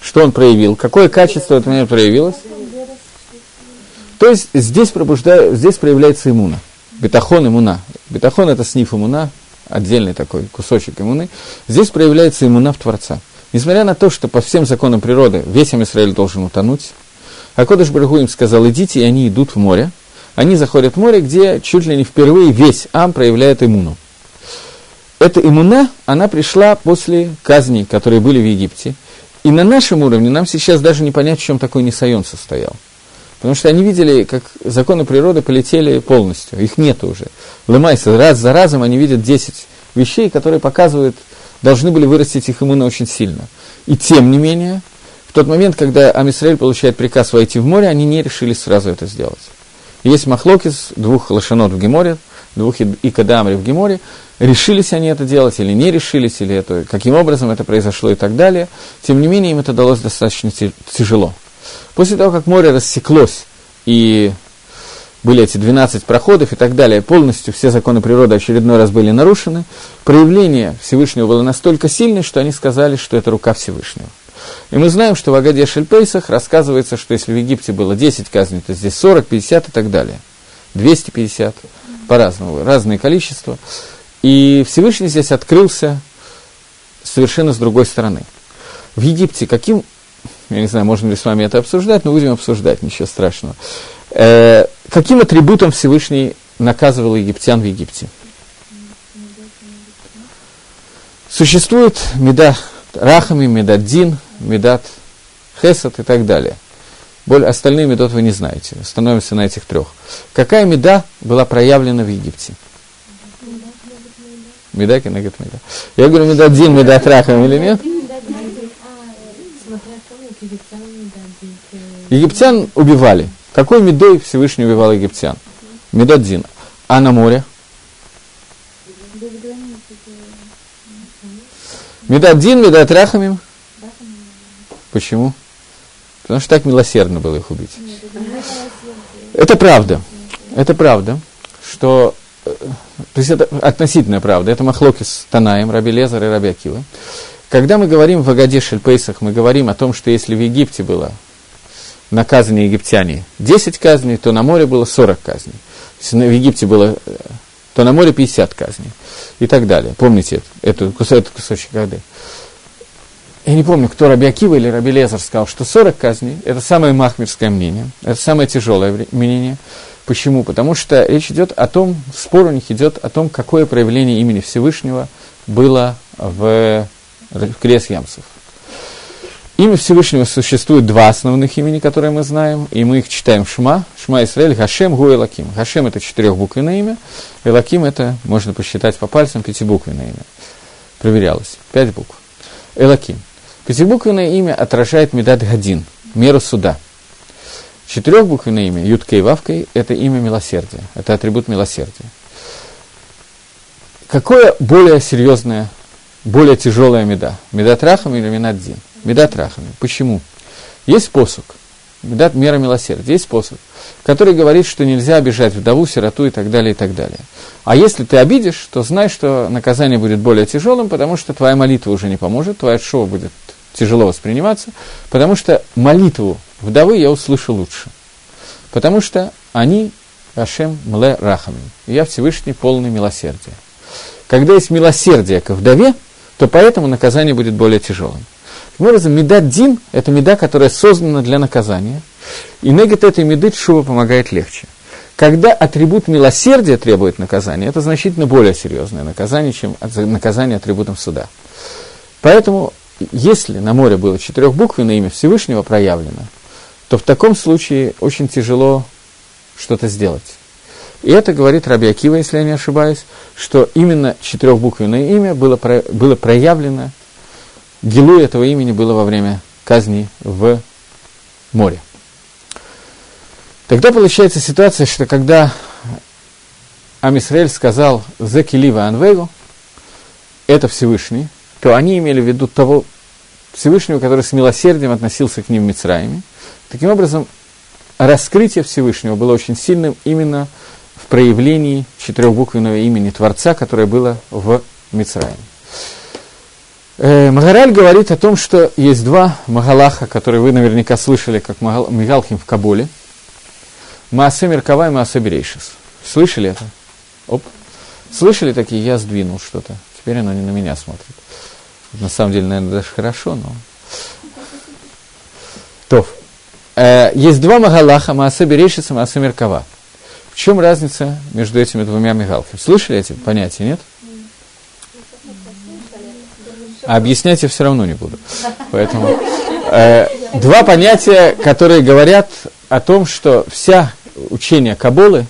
что он проявил? Какое качество от меня проявилось? То есть здесь, пробуждаю, здесь проявляется иммуна. Бетахон иммуна. Бетахон это сниф иммуна, отдельный такой кусочек иммуны. Здесь проявляется иммуна в Творца. Несмотря на то, что по всем законам природы весь Израиль должен утонуть, а Кодыш Барагу им сказал, идите, и они идут в море. Они заходят в море, где чуть ли не впервые весь Ам проявляет иммуну эта иммуна, она пришла после казней, которые были в Египте. И на нашем уровне нам сейчас даже не понять, в чем такой Несайон состоял. Потому что они видели, как законы природы полетели полностью, их нет уже. Лымайся, раз за разом они видят 10 вещей, которые показывают, должны были вырастить их иммуна очень сильно. И тем не менее, в тот момент, когда Амисраэль получает приказ войти в море, они не решили сразу это сделать. Есть махлокис, двух лошанот в Геморе, двух икадамри в Геморе, решились они это делать или не решились, или это, каким образом это произошло и так далее. Тем не менее, им это далось достаточно тяжело. После того, как море рассеклось, и были эти 12 проходов и так далее, полностью все законы природы очередной раз были нарушены, проявление Всевышнего было настолько сильное, что они сказали, что это рука Всевышнего. И мы знаем, что в Агаде Шельпейсах рассказывается, что если в Египте было 10 казней, то здесь 40, 50 и так далее. 250, по-разному, разные количества. И Всевышний здесь открылся совершенно с другой стороны. В Египте каким, я не знаю, можем ли с вами это обсуждать, но будем обсуждать, ничего страшного. Э, каким атрибутом Всевышний наказывал египтян в Египте? Существует меда рахами, медат дин, медат хесад и так далее. Более, остальные медот вы не знаете. Становимся на этих трех. Какая меда была проявлена в Египте? Меда кенегет меда. Я говорю, меда один, меда трахом или нет? Египтян убивали. Какой медой Всевышний убивал египтян? Медадзин. А на море? Медадзин, медатрахамим. Почему? Потому что так милосердно было их убить. Это правда. Это правда, что то есть это относительная правда, это Махлоки с Танаем, Раби Лезар и Раби Акива. Когда мы говорим в Агаде Шельпейсах, мы говорим о том, что если в Египте было наказаны египтяне 10 казней, то на море было 40 казней. Если в Египте было, то на море 50 казней. И так далее. Помните эту, этот кусочек Агады? Я не помню, кто Раби Акива или Раби Лезар сказал, что 40 казней – это самое махмерское мнение, это самое тяжелое мнение – Почему? Потому что речь идет о том, спор у них идет о том, какое проявление имени Всевышнего было в Крес Ямсов. Имя Всевышнего существует два основных имени, которые мы знаем, и мы их читаем Шма, Шма Исраэль, Хашем, Гу Элаким. Хашем – это четырехбуквенное имя, Элаким – это, можно посчитать по пальцам, пятибуквенное имя. Проверялось. Пять букв. Элаким. Пятибуквенное имя отражает Медад Гадин, меру суда – Четырехбуквенное имя, Юткой и Вавкой, это имя милосердия, это атрибут милосердия. Какое более серьезное, более тяжелое меда? Медат рахами или медат дин? Медат рахами. Почему? Есть посук, медат мера милосердия, есть посук, который говорит, что нельзя обижать вдову, сироту и так далее, и так далее. А если ты обидишь, то знай, что наказание будет более тяжелым, потому что твоя молитва уже не поможет, твоя шоу будет тяжело восприниматься, потому что молитву вдовы я услышу лучше. Потому что они Ашем Мле Рахамим. Я Всевышний полный милосердия. Когда есть милосердие к вдове, то поэтому наказание будет более тяжелым. Таким образом, меда дин – это меда, которая создана для наказания. И негет этой меды шува помогает легче. Когда атрибут милосердия требует наказания, это значительно более серьезное наказание, чем наказание атрибутом суда. Поэтому, если на море было четырехбуквенное имя Всевышнего проявлено, то в таком случае очень тяжело что-то сделать. И это говорит Раби Акива, если я не ошибаюсь, что именно четырехбуквенное имя было, было проявлено, гилу этого имени было во время казни в море. Тогда получается ситуация, что когда Амисраэль сказал «Зекилива Анвегу», это Всевышний, то они имели в виду того Всевышнего, который с милосердием относился к ним в Мицраиме. Таким образом, раскрытие Всевышнего было очень сильным именно проявлении четырехбуквенного имени Творца, которое было в Мицраиме. Э, Магараль говорит о том, что есть два Магалаха, которые вы наверняка слышали, как Мигалхим в Кабуле. Маасе Меркава и Маасе Берейшис. Слышали это? Оп. Слышали такие? Я сдвинул что-то. Теперь оно не на меня смотрит. На самом деле, наверное, даже хорошо, но... То. Э, есть два Магалаха, Маасе Берейшис и Маасе Меркава. В чем разница между этими двумя Мигалхами? Слышали эти понятия, нет? А объяснять я все равно не буду. Поэтому э, два понятия, которые говорят о том, что вся учение Каболы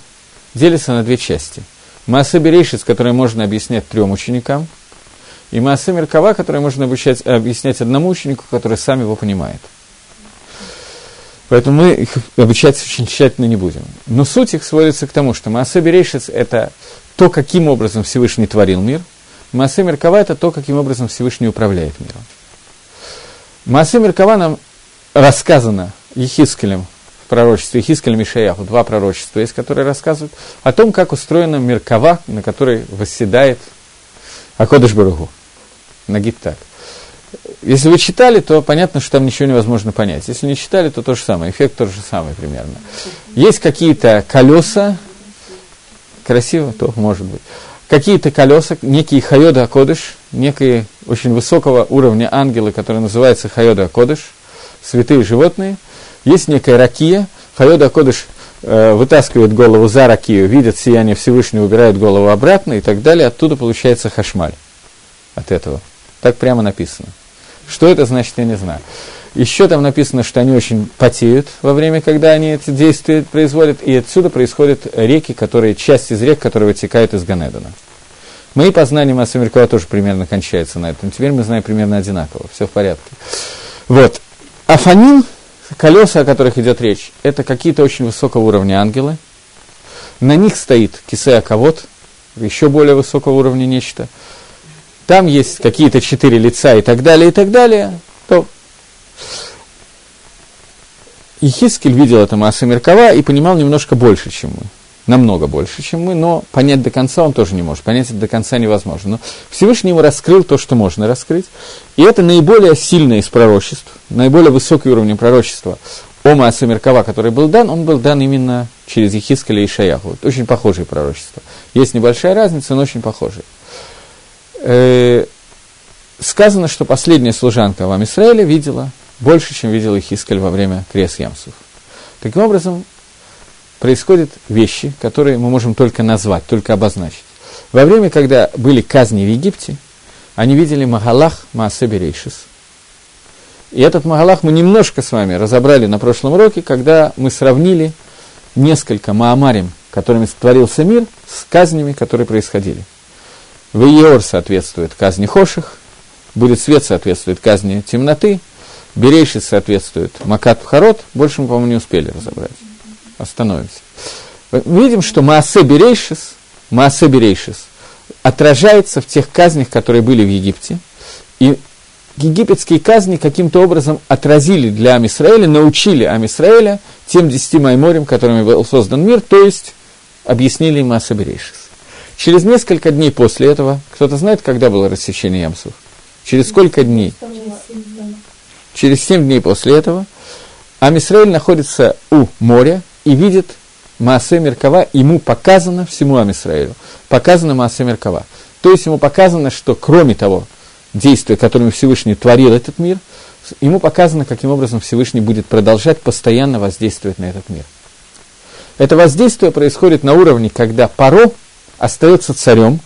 делится на две части. Мааса Берейшис, который можно объяснять трем ученикам, и Мааса Меркава, который можно обучать, объяснять одному ученику, который сам его понимает. Поэтому мы их обучать очень тщательно не будем. Но суть их сводится к тому, что Мааса Берейшис – это то, каким образом Всевышний творил мир – Маасе Меркава – это то, каким образом Всевышний управляет миром. Маасе Меркава нам рассказано Ехискелем в пророчестве, Ехискелем и Шаяху, два пророчества есть, которые рассказывают о том, как устроена Меркава, на которой восседает Акодыш Баругу. Нагид так. Если вы читали, то понятно, что там ничего невозможно понять. Если не читали, то то же самое, эффект тот же самый примерно. Есть какие-то колеса, красиво, то может быть какие-то колеса, некие Хайода Акодыш, некие очень высокого уровня ангелы, которые называются Хайода Акодыш, святые животные. Есть некая ракия, Хайода Акодыш э, вытаскивает голову за ракию, видит сияние Всевышнего, убирает голову обратно и так далее, оттуда получается хашмаль от этого. Так прямо написано. Что это значит, я не знаю. Еще там написано, что они очень потеют во время, когда они эти действия производят, и отсюда происходят реки, которые, часть из рек, которые вытекают из Ганедана. Мои познания Масса Меркова тоже примерно кончаются на этом. Теперь мы знаем примерно одинаково, все в порядке. Вот. Афаним, колеса, о которых идет речь, это какие-то очень высокого уровня ангелы. На них стоит кисея ковод, еще более высокого уровня нечто. Там есть какие-то четыре лица и так далее, и так далее. То и Хискель видел это Мааса Меркава и понимал немножко больше, чем мы. Намного больше, чем мы, но понять до конца он тоже не может. Понять это до конца невозможно. Но Всевышний ему раскрыл то, что можно раскрыть. И это наиболее сильное из пророчеств, наиболее высокий уровень пророчества о Мааса Меркава, который был дан, он был дан именно через Ехискеля и Шаяху. Очень похожие пророчества. Есть небольшая разница, но очень похожие. Э, сказано, что последняя служанка в Амисраиле видела больше, чем видел Ихискель во время крес Ямсов. Таким образом, происходят вещи, которые мы можем только назвать, только обозначить. Во время, когда были казни в Египте, они видели Магалах Маасеберейшис. И этот Магалах мы немножко с вами разобрали на прошлом уроке, когда мы сравнили несколько Маамарим, которыми створился мир, с казнями, которые происходили. Вейор соответствует казни Хоших, будет свет соответствует казни темноты, Берейшис соответствует Макат Харот, больше мы, по-моему, не успели разобрать. Остановимся. Видим, что Маасе Берейшис, Маасе Берейшис отражается в тех казнях, которые были в Египте, и египетские казни каким-то образом отразили для Амисраэля, научили Амисраэля тем десяти майморям, которыми был создан мир, то есть объяснили им Маасе Берейшис. Через несколько дней после этого, кто-то знает, когда было рассечение ямсов? Через сколько дней? через семь дней после этого, Амисраэль находится у моря и видит Маасе Меркава, ему показано всему Амисраэлю, показано Маасе Меркава. То есть ему показано, что кроме того действия, которым Всевышний творил этот мир, ему показано, каким образом Всевышний будет продолжать постоянно воздействовать на этот мир. Это воздействие происходит на уровне, когда Паро остается царем,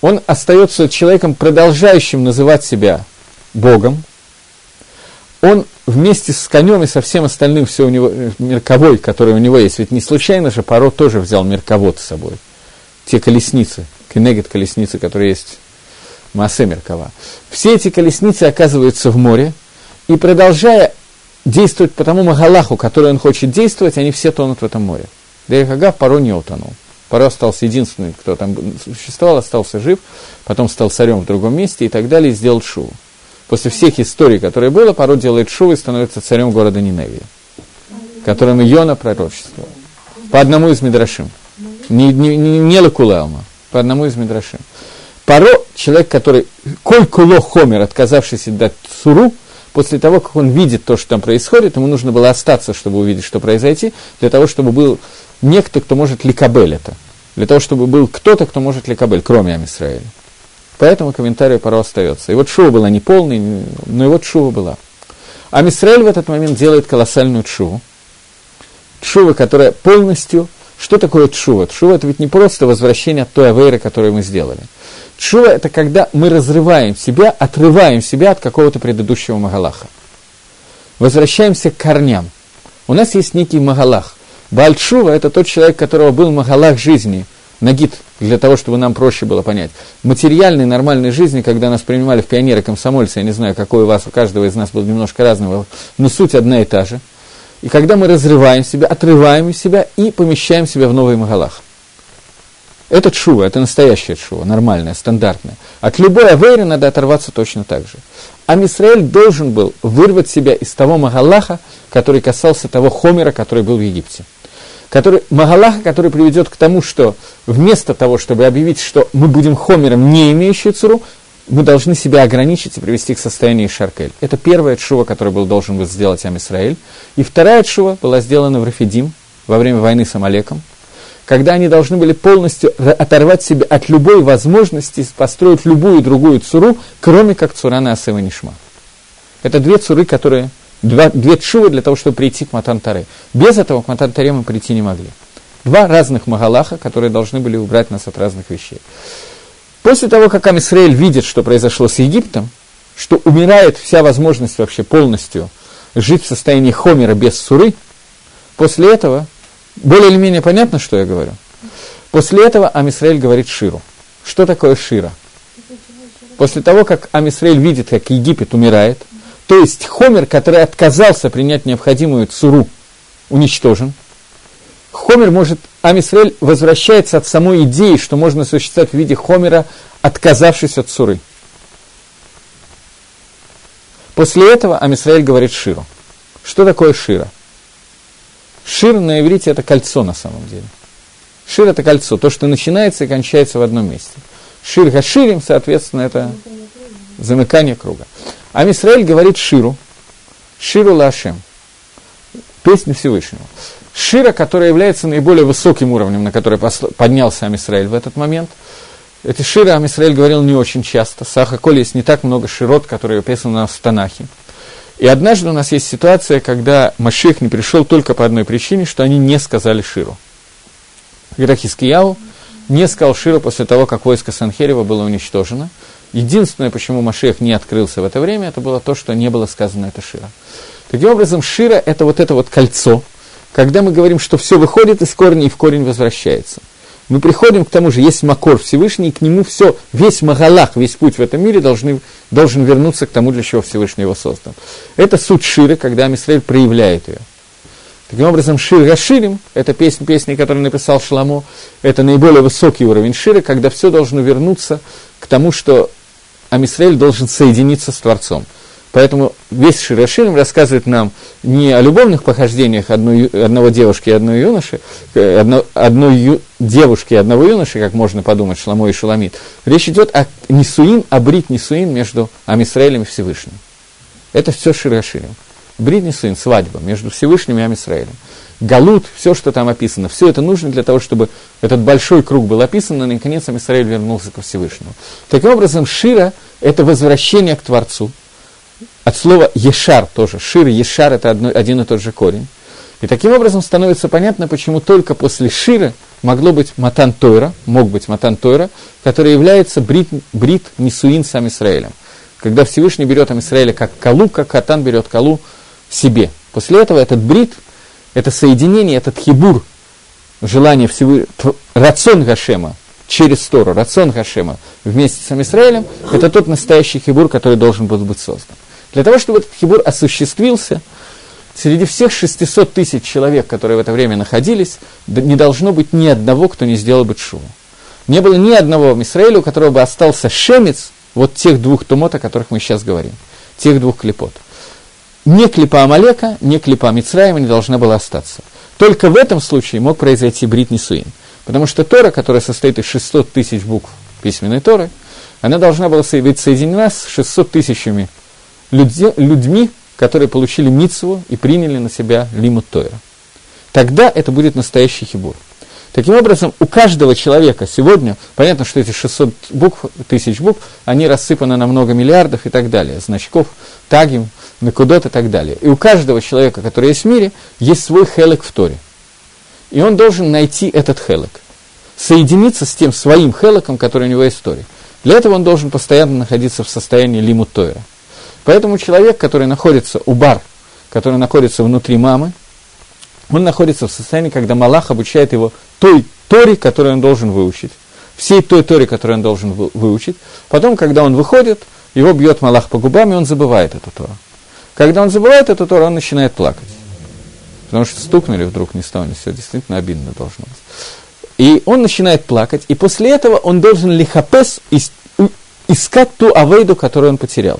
он остается человеком, продолжающим называть себя Богом, он вместе с конем и со всем остальным все у него, э, мерковой, который у него есть, ведь не случайно же Паро тоже взял мерковод с собой, те колесницы, кенегет колесницы, которые есть в Маасе Меркова. Все эти колесницы оказываются в море, и продолжая действовать по тому Магалаху, который он хочет действовать, они все тонут в этом море. Дерехага Паро не утонул. Паро остался единственным, кто там существовал, остался жив, потом стал царем в другом месте и так далее, и сделал шуву. После всех историй, которые было, Паро делает шуву и становится царем города Ниневия, которым Йона пророчествовал. По одному из Мидрашим. Не, не, не, не Лакулаума, по одному из Мидрашим. Паро, человек, который, коль куло хомер, отказавшийся дать суру, после того, как он видит то, что там происходит, ему нужно было остаться, чтобы увидеть, что произойти, для того, чтобы был некто, кто может ликабель это. Для того, чтобы был кто-то, кто может ликабель, кроме Амисраэля. Поэтому комментарий Паро остается. И вот шува была не полной, но и вот шува была. Амисраэль в этот момент делает колоссальную шуву. Шува, которая полностью... Что такое чува? Чува – это ведь не просто возвращение от той авейры, которую мы сделали. Чува – это когда мы разрываем себя, отрываем себя от какого-то предыдущего магалаха. Возвращаемся к корням. У нас есть некий магалах. Бальчува – это тот человек, которого был магалах жизни, нагид, для того, чтобы нам проще было понять. Материальной, нормальной жизни, когда нас принимали в пионеры, комсомольцы, я не знаю, какой у вас, у каждого из нас был немножко разного, но суть одна и та же. И когда мы разрываем себя, отрываем себя и помещаем себя в новый магалах. Это чува, это настоящая чува, нормальная, стандартная. От любой авейры надо оторваться точно так же. А Мисраэль должен был вырвать себя из того Магалаха, который касался того Хомера, который был в Египте. Который, Магалаха, который приведет к тому, что вместо того, чтобы объявить, что мы будем Хомером, не имеющий цуру, мы должны себя ограничить и привести к состоянию Шаркель. Это первая чува, которую был должен был сделать Амисраэль. И вторая чува была сделана в Рафидим во время войны с Амалеком – когда они должны были полностью оторвать себя от любой возможности построить любую другую цуру, кроме как цура на Асева Нишма. Это две цуры, которые, два, две чувы для того, чтобы прийти к Матантаре. Без этого к Матантаре мы прийти не могли. Два разных Магалаха, которые должны были убрать нас от разных вещей. После того, как Амисраэль видит, что произошло с Египтом, что умирает вся возможность вообще полностью жить в состоянии хомера без суры, после этого более или менее понятно, что я говорю? После этого Амисраэль говорит Ширу. Что такое Шира? После того, как Амисраэль видит, как Египет умирает, то есть Хомер, который отказался принять необходимую цуру, уничтожен, Хомер может, Амисраэль возвращается от самой идеи, что можно существовать в виде Хомера, отказавшись от цуры. После этого Амисраэль говорит Ширу. Что такое Шира? Шир на иврите это кольцо на самом деле. Шир это кольцо, то, что начинается и кончается в одном месте. Шир хаширим, соответственно, это замыкание круга. А Мисраэль говорит Ширу, Ширу Лашем, песню Всевышнего. Шира, которая является наиболее высоким уровнем, на который поднялся Амисраэль в этот момент. Эти Ширы Амисраэль говорил не очень часто. Саха Коли есть не так много широт, которые описаны в Танахе. И однажды у нас есть ситуация, когда Машех не пришел только по одной причине, что они не сказали Ширу. Когда Хискияу не сказал Ширу после того, как войско Санхерева было уничтожено. Единственное, почему Машех не открылся в это время, это было то, что не было сказано это Шира. Таким образом, Шира – это вот это вот кольцо, когда мы говорим, что все выходит из корня и в корень возвращается – мы приходим к тому же, есть Макор Всевышний, и к нему все, весь Магалах, весь путь в этом мире должны, должен вернуться к тому, для чего Всевышний его создал. Это суть Ширы, когда Амисраэль проявляет ее. Таким образом, Шир Гаширим, это песня, песни, которую написал Шламо, это наиболее высокий уровень Шира, когда все должно вернуться к тому, что Амисраэль должен соединиться с Творцом. Поэтому весь Широширим рассказывает нам не о любовных похождениях одной, одного девушки и одной юноши, э, одно, одной ю, девушки и одного юноши, как можно подумать, Шламо и Шуламид. Речь идет о Нисуин, о Брит Нисуин между Амисраэлем и Всевышним. Это все Широширим. Брит Нисуин, свадьба между Всевышним и Амисраэлем. Галут, все, что там описано, все это нужно для того, чтобы этот большой круг был описан, и наконец Амисраэль вернулся ко Всевышнему. Таким образом, Шира – это возвращение к Творцу – от слова ешар тоже. Шир и ешар это одно, один и тот же корень. И таким образом становится понятно, почему только после шира могло быть матан Тойра, мог быть матан Тойра, который является брит, брит Нисуин сам Израилем. Когда Всевышний берет Израиля как калу, как Катан берет калу себе. После этого этот брит, это соединение, этот хибур, желание всего, рацион Гашема, через Тору, рацион Гашема вместе с Израилем, это тот настоящий хибур, который должен был быть создан. Для того, чтобы этот хибур осуществился, среди всех 600 тысяч человек, которые в это время находились, не должно быть ни одного, кто не сделал бы тшуву. Не было ни одного в Израиле, у которого бы остался шемец вот тех двух тумот, о которых мы сейчас говорим, тех двух клепот. Ни клипа Амалека, ни клипа Мицраема не должна была остаться. Только в этом случае мог произойти брит Нисуин. Потому что Тора, которая состоит из 600 тысяч букв письменной Торы, она должна была быть соединена с 600 тысячами людьми, людьми которые получили мицву и приняли на себя лимут Тойра. Тогда это будет настоящий хибур. Таким образом, у каждого человека сегодня, понятно, что эти 600 букв, тысяч букв, они рассыпаны на много миллиардов и так далее, значков, тагим, накудот и так далее. И у каждого человека, который есть в мире, есть свой хелек в Торе. И он должен найти этот хелек, соединиться с тем своим хелеком, который у него есть в Торе. Для этого он должен постоянно находиться в состоянии лимут Тойра. Поэтому человек, который находится у бар, который находится внутри мамы, он находится в состоянии, когда Малах обучает его той Торе, которую он должен выучить, всей той Торе, которую он должен выучить. Потом, когда он выходит, его бьет Малах по губам, и он забывает эту Тору. Когда он забывает эту Тору, он начинает плакать. Потому что стукнули вдруг не стало, все действительно обидно должно быть. И он начинает плакать, и после этого он должен лихапес искать ту авейду, которую он потерял.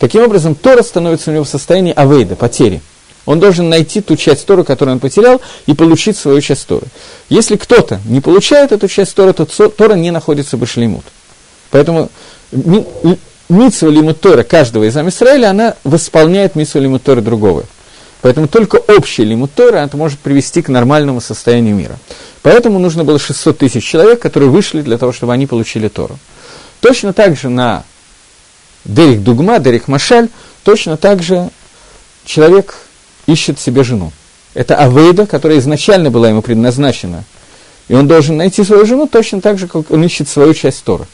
Таким образом, Тора становится у него в состоянии авейда, потери. Он должен найти ту часть Торы, которую он потерял, и получить свою часть Торы. Если кто-то не получает эту часть Торы, то Тора не находится в Башлимут. Поэтому митсва лимут Тора каждого из Израиля, она восполняет митсва лимут Тора другого. Поэтому только общий лимут Тора это может привести к нормальному состоянию мира. Поэтому нужно было 600 тысяч человек, которые вышли для того, чтобы они получили Тору. Точно так же на Дерих Дугма, Дерих Машаль, точно так же человек ищет себе жену. Это Авейда, которая изначально была ему предназначена. И он должен найти свою жену точно так же, как он ищет свою часть Тора.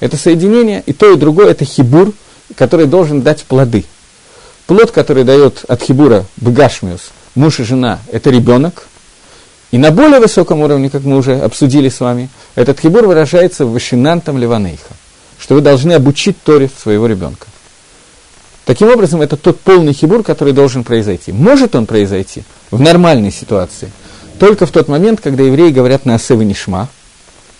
Это соединение, и то, и другое, это хибур, который должен дать плоды. Плод, который дает от хибура бгашмиус, муж и жена, это ребенок. И на более высоком уровне, как мы уже обсудили с вами, этот хибур выражается в вышинантом леванейха что вы должны обучить Торе своего ребенка. Таким образом, это тот полный хибур, который должен произойти. Может он произойти в нормальной ситуации, только в тот момент, когда евреи говорят на Асевы Нишма,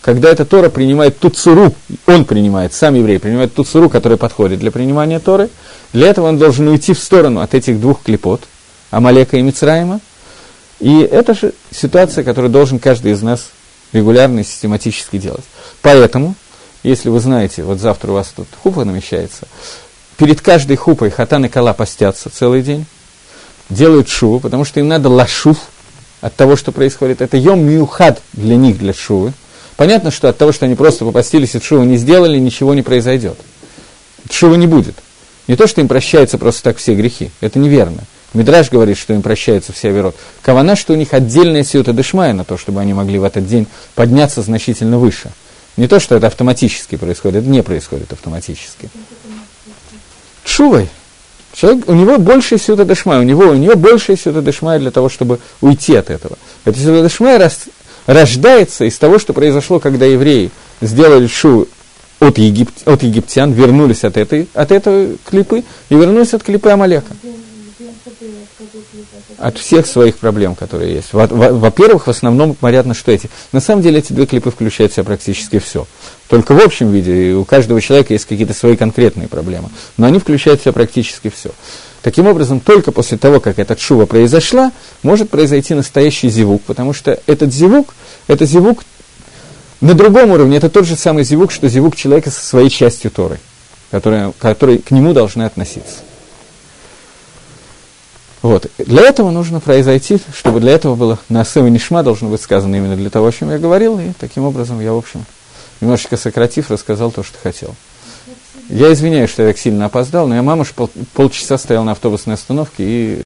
когда эта Тора принимает ту цуру, он принимает, сам еврей принимает ту цуру, которая подходит для принимания Торы, для этого он должен уйти в сторону от этих двух клепот, Амалека и Мицраима, и это же ситуация, которую должен каждый из нас регулярно и систематически делать. Поэтому если вы знаете, вот завтра у вас тут хупа намечается, перед каждой хупой хатан и кала постятся целый день, делают шуву, потому что им надо лашув от того, что происходит. Это йом миухад для них, для шувы. Понятно, что от того, что они просто попастились и шуву не сделали, ничего не произойдет. Шува не будет. Не то, что им прощаются просто так все грехи. Это неверно. Мидраж говорит, что им прощаются все верот. Кавана, что у них отдельная сиута дышмая на то, чтобы они могли в этот день подняться значительно выше – не то, что это автоматически происходит, это не происходит автоматически. Чувой. Человек, у него больше сюда дешмая, у него, у нее больше сюда дешмая для того, чтобы уйти от этого. Это сюда дешмая рас, рождается из того, что произошло, когда евреи сделали шу от, егип, от египтян, вернулись от этой, от этой клипы и вернулись от клипы Амалека от всех своих проблем, которые есть. Во-первых, в основном понятно, что эти. На самом деле эти две клипы включают в себя практически все. Только в общем виде, у каждого человека есть какие-то свои конкретные проблемы. Но они включают в себя практически все. Таким образом, только после того, как эта шува произошла, может произойти настоящий зевук, потому что этот зевук, это зевук на другом уровне, это тот же самый зевук, что зевук человека со своей частью Торы, которая, который к нему должны относиться. Вот. Для этого нужно произойти, чтобы для этого было на и Нишма должно быть сказано именно для того, о чем я говорил, и таким образом я, в общем, немножечко сократив, рассказал то, что хотел. Я извиняюсь, что я так сильно опоздал, но я мамуш пол, полчаса стоял на автобусной остановке и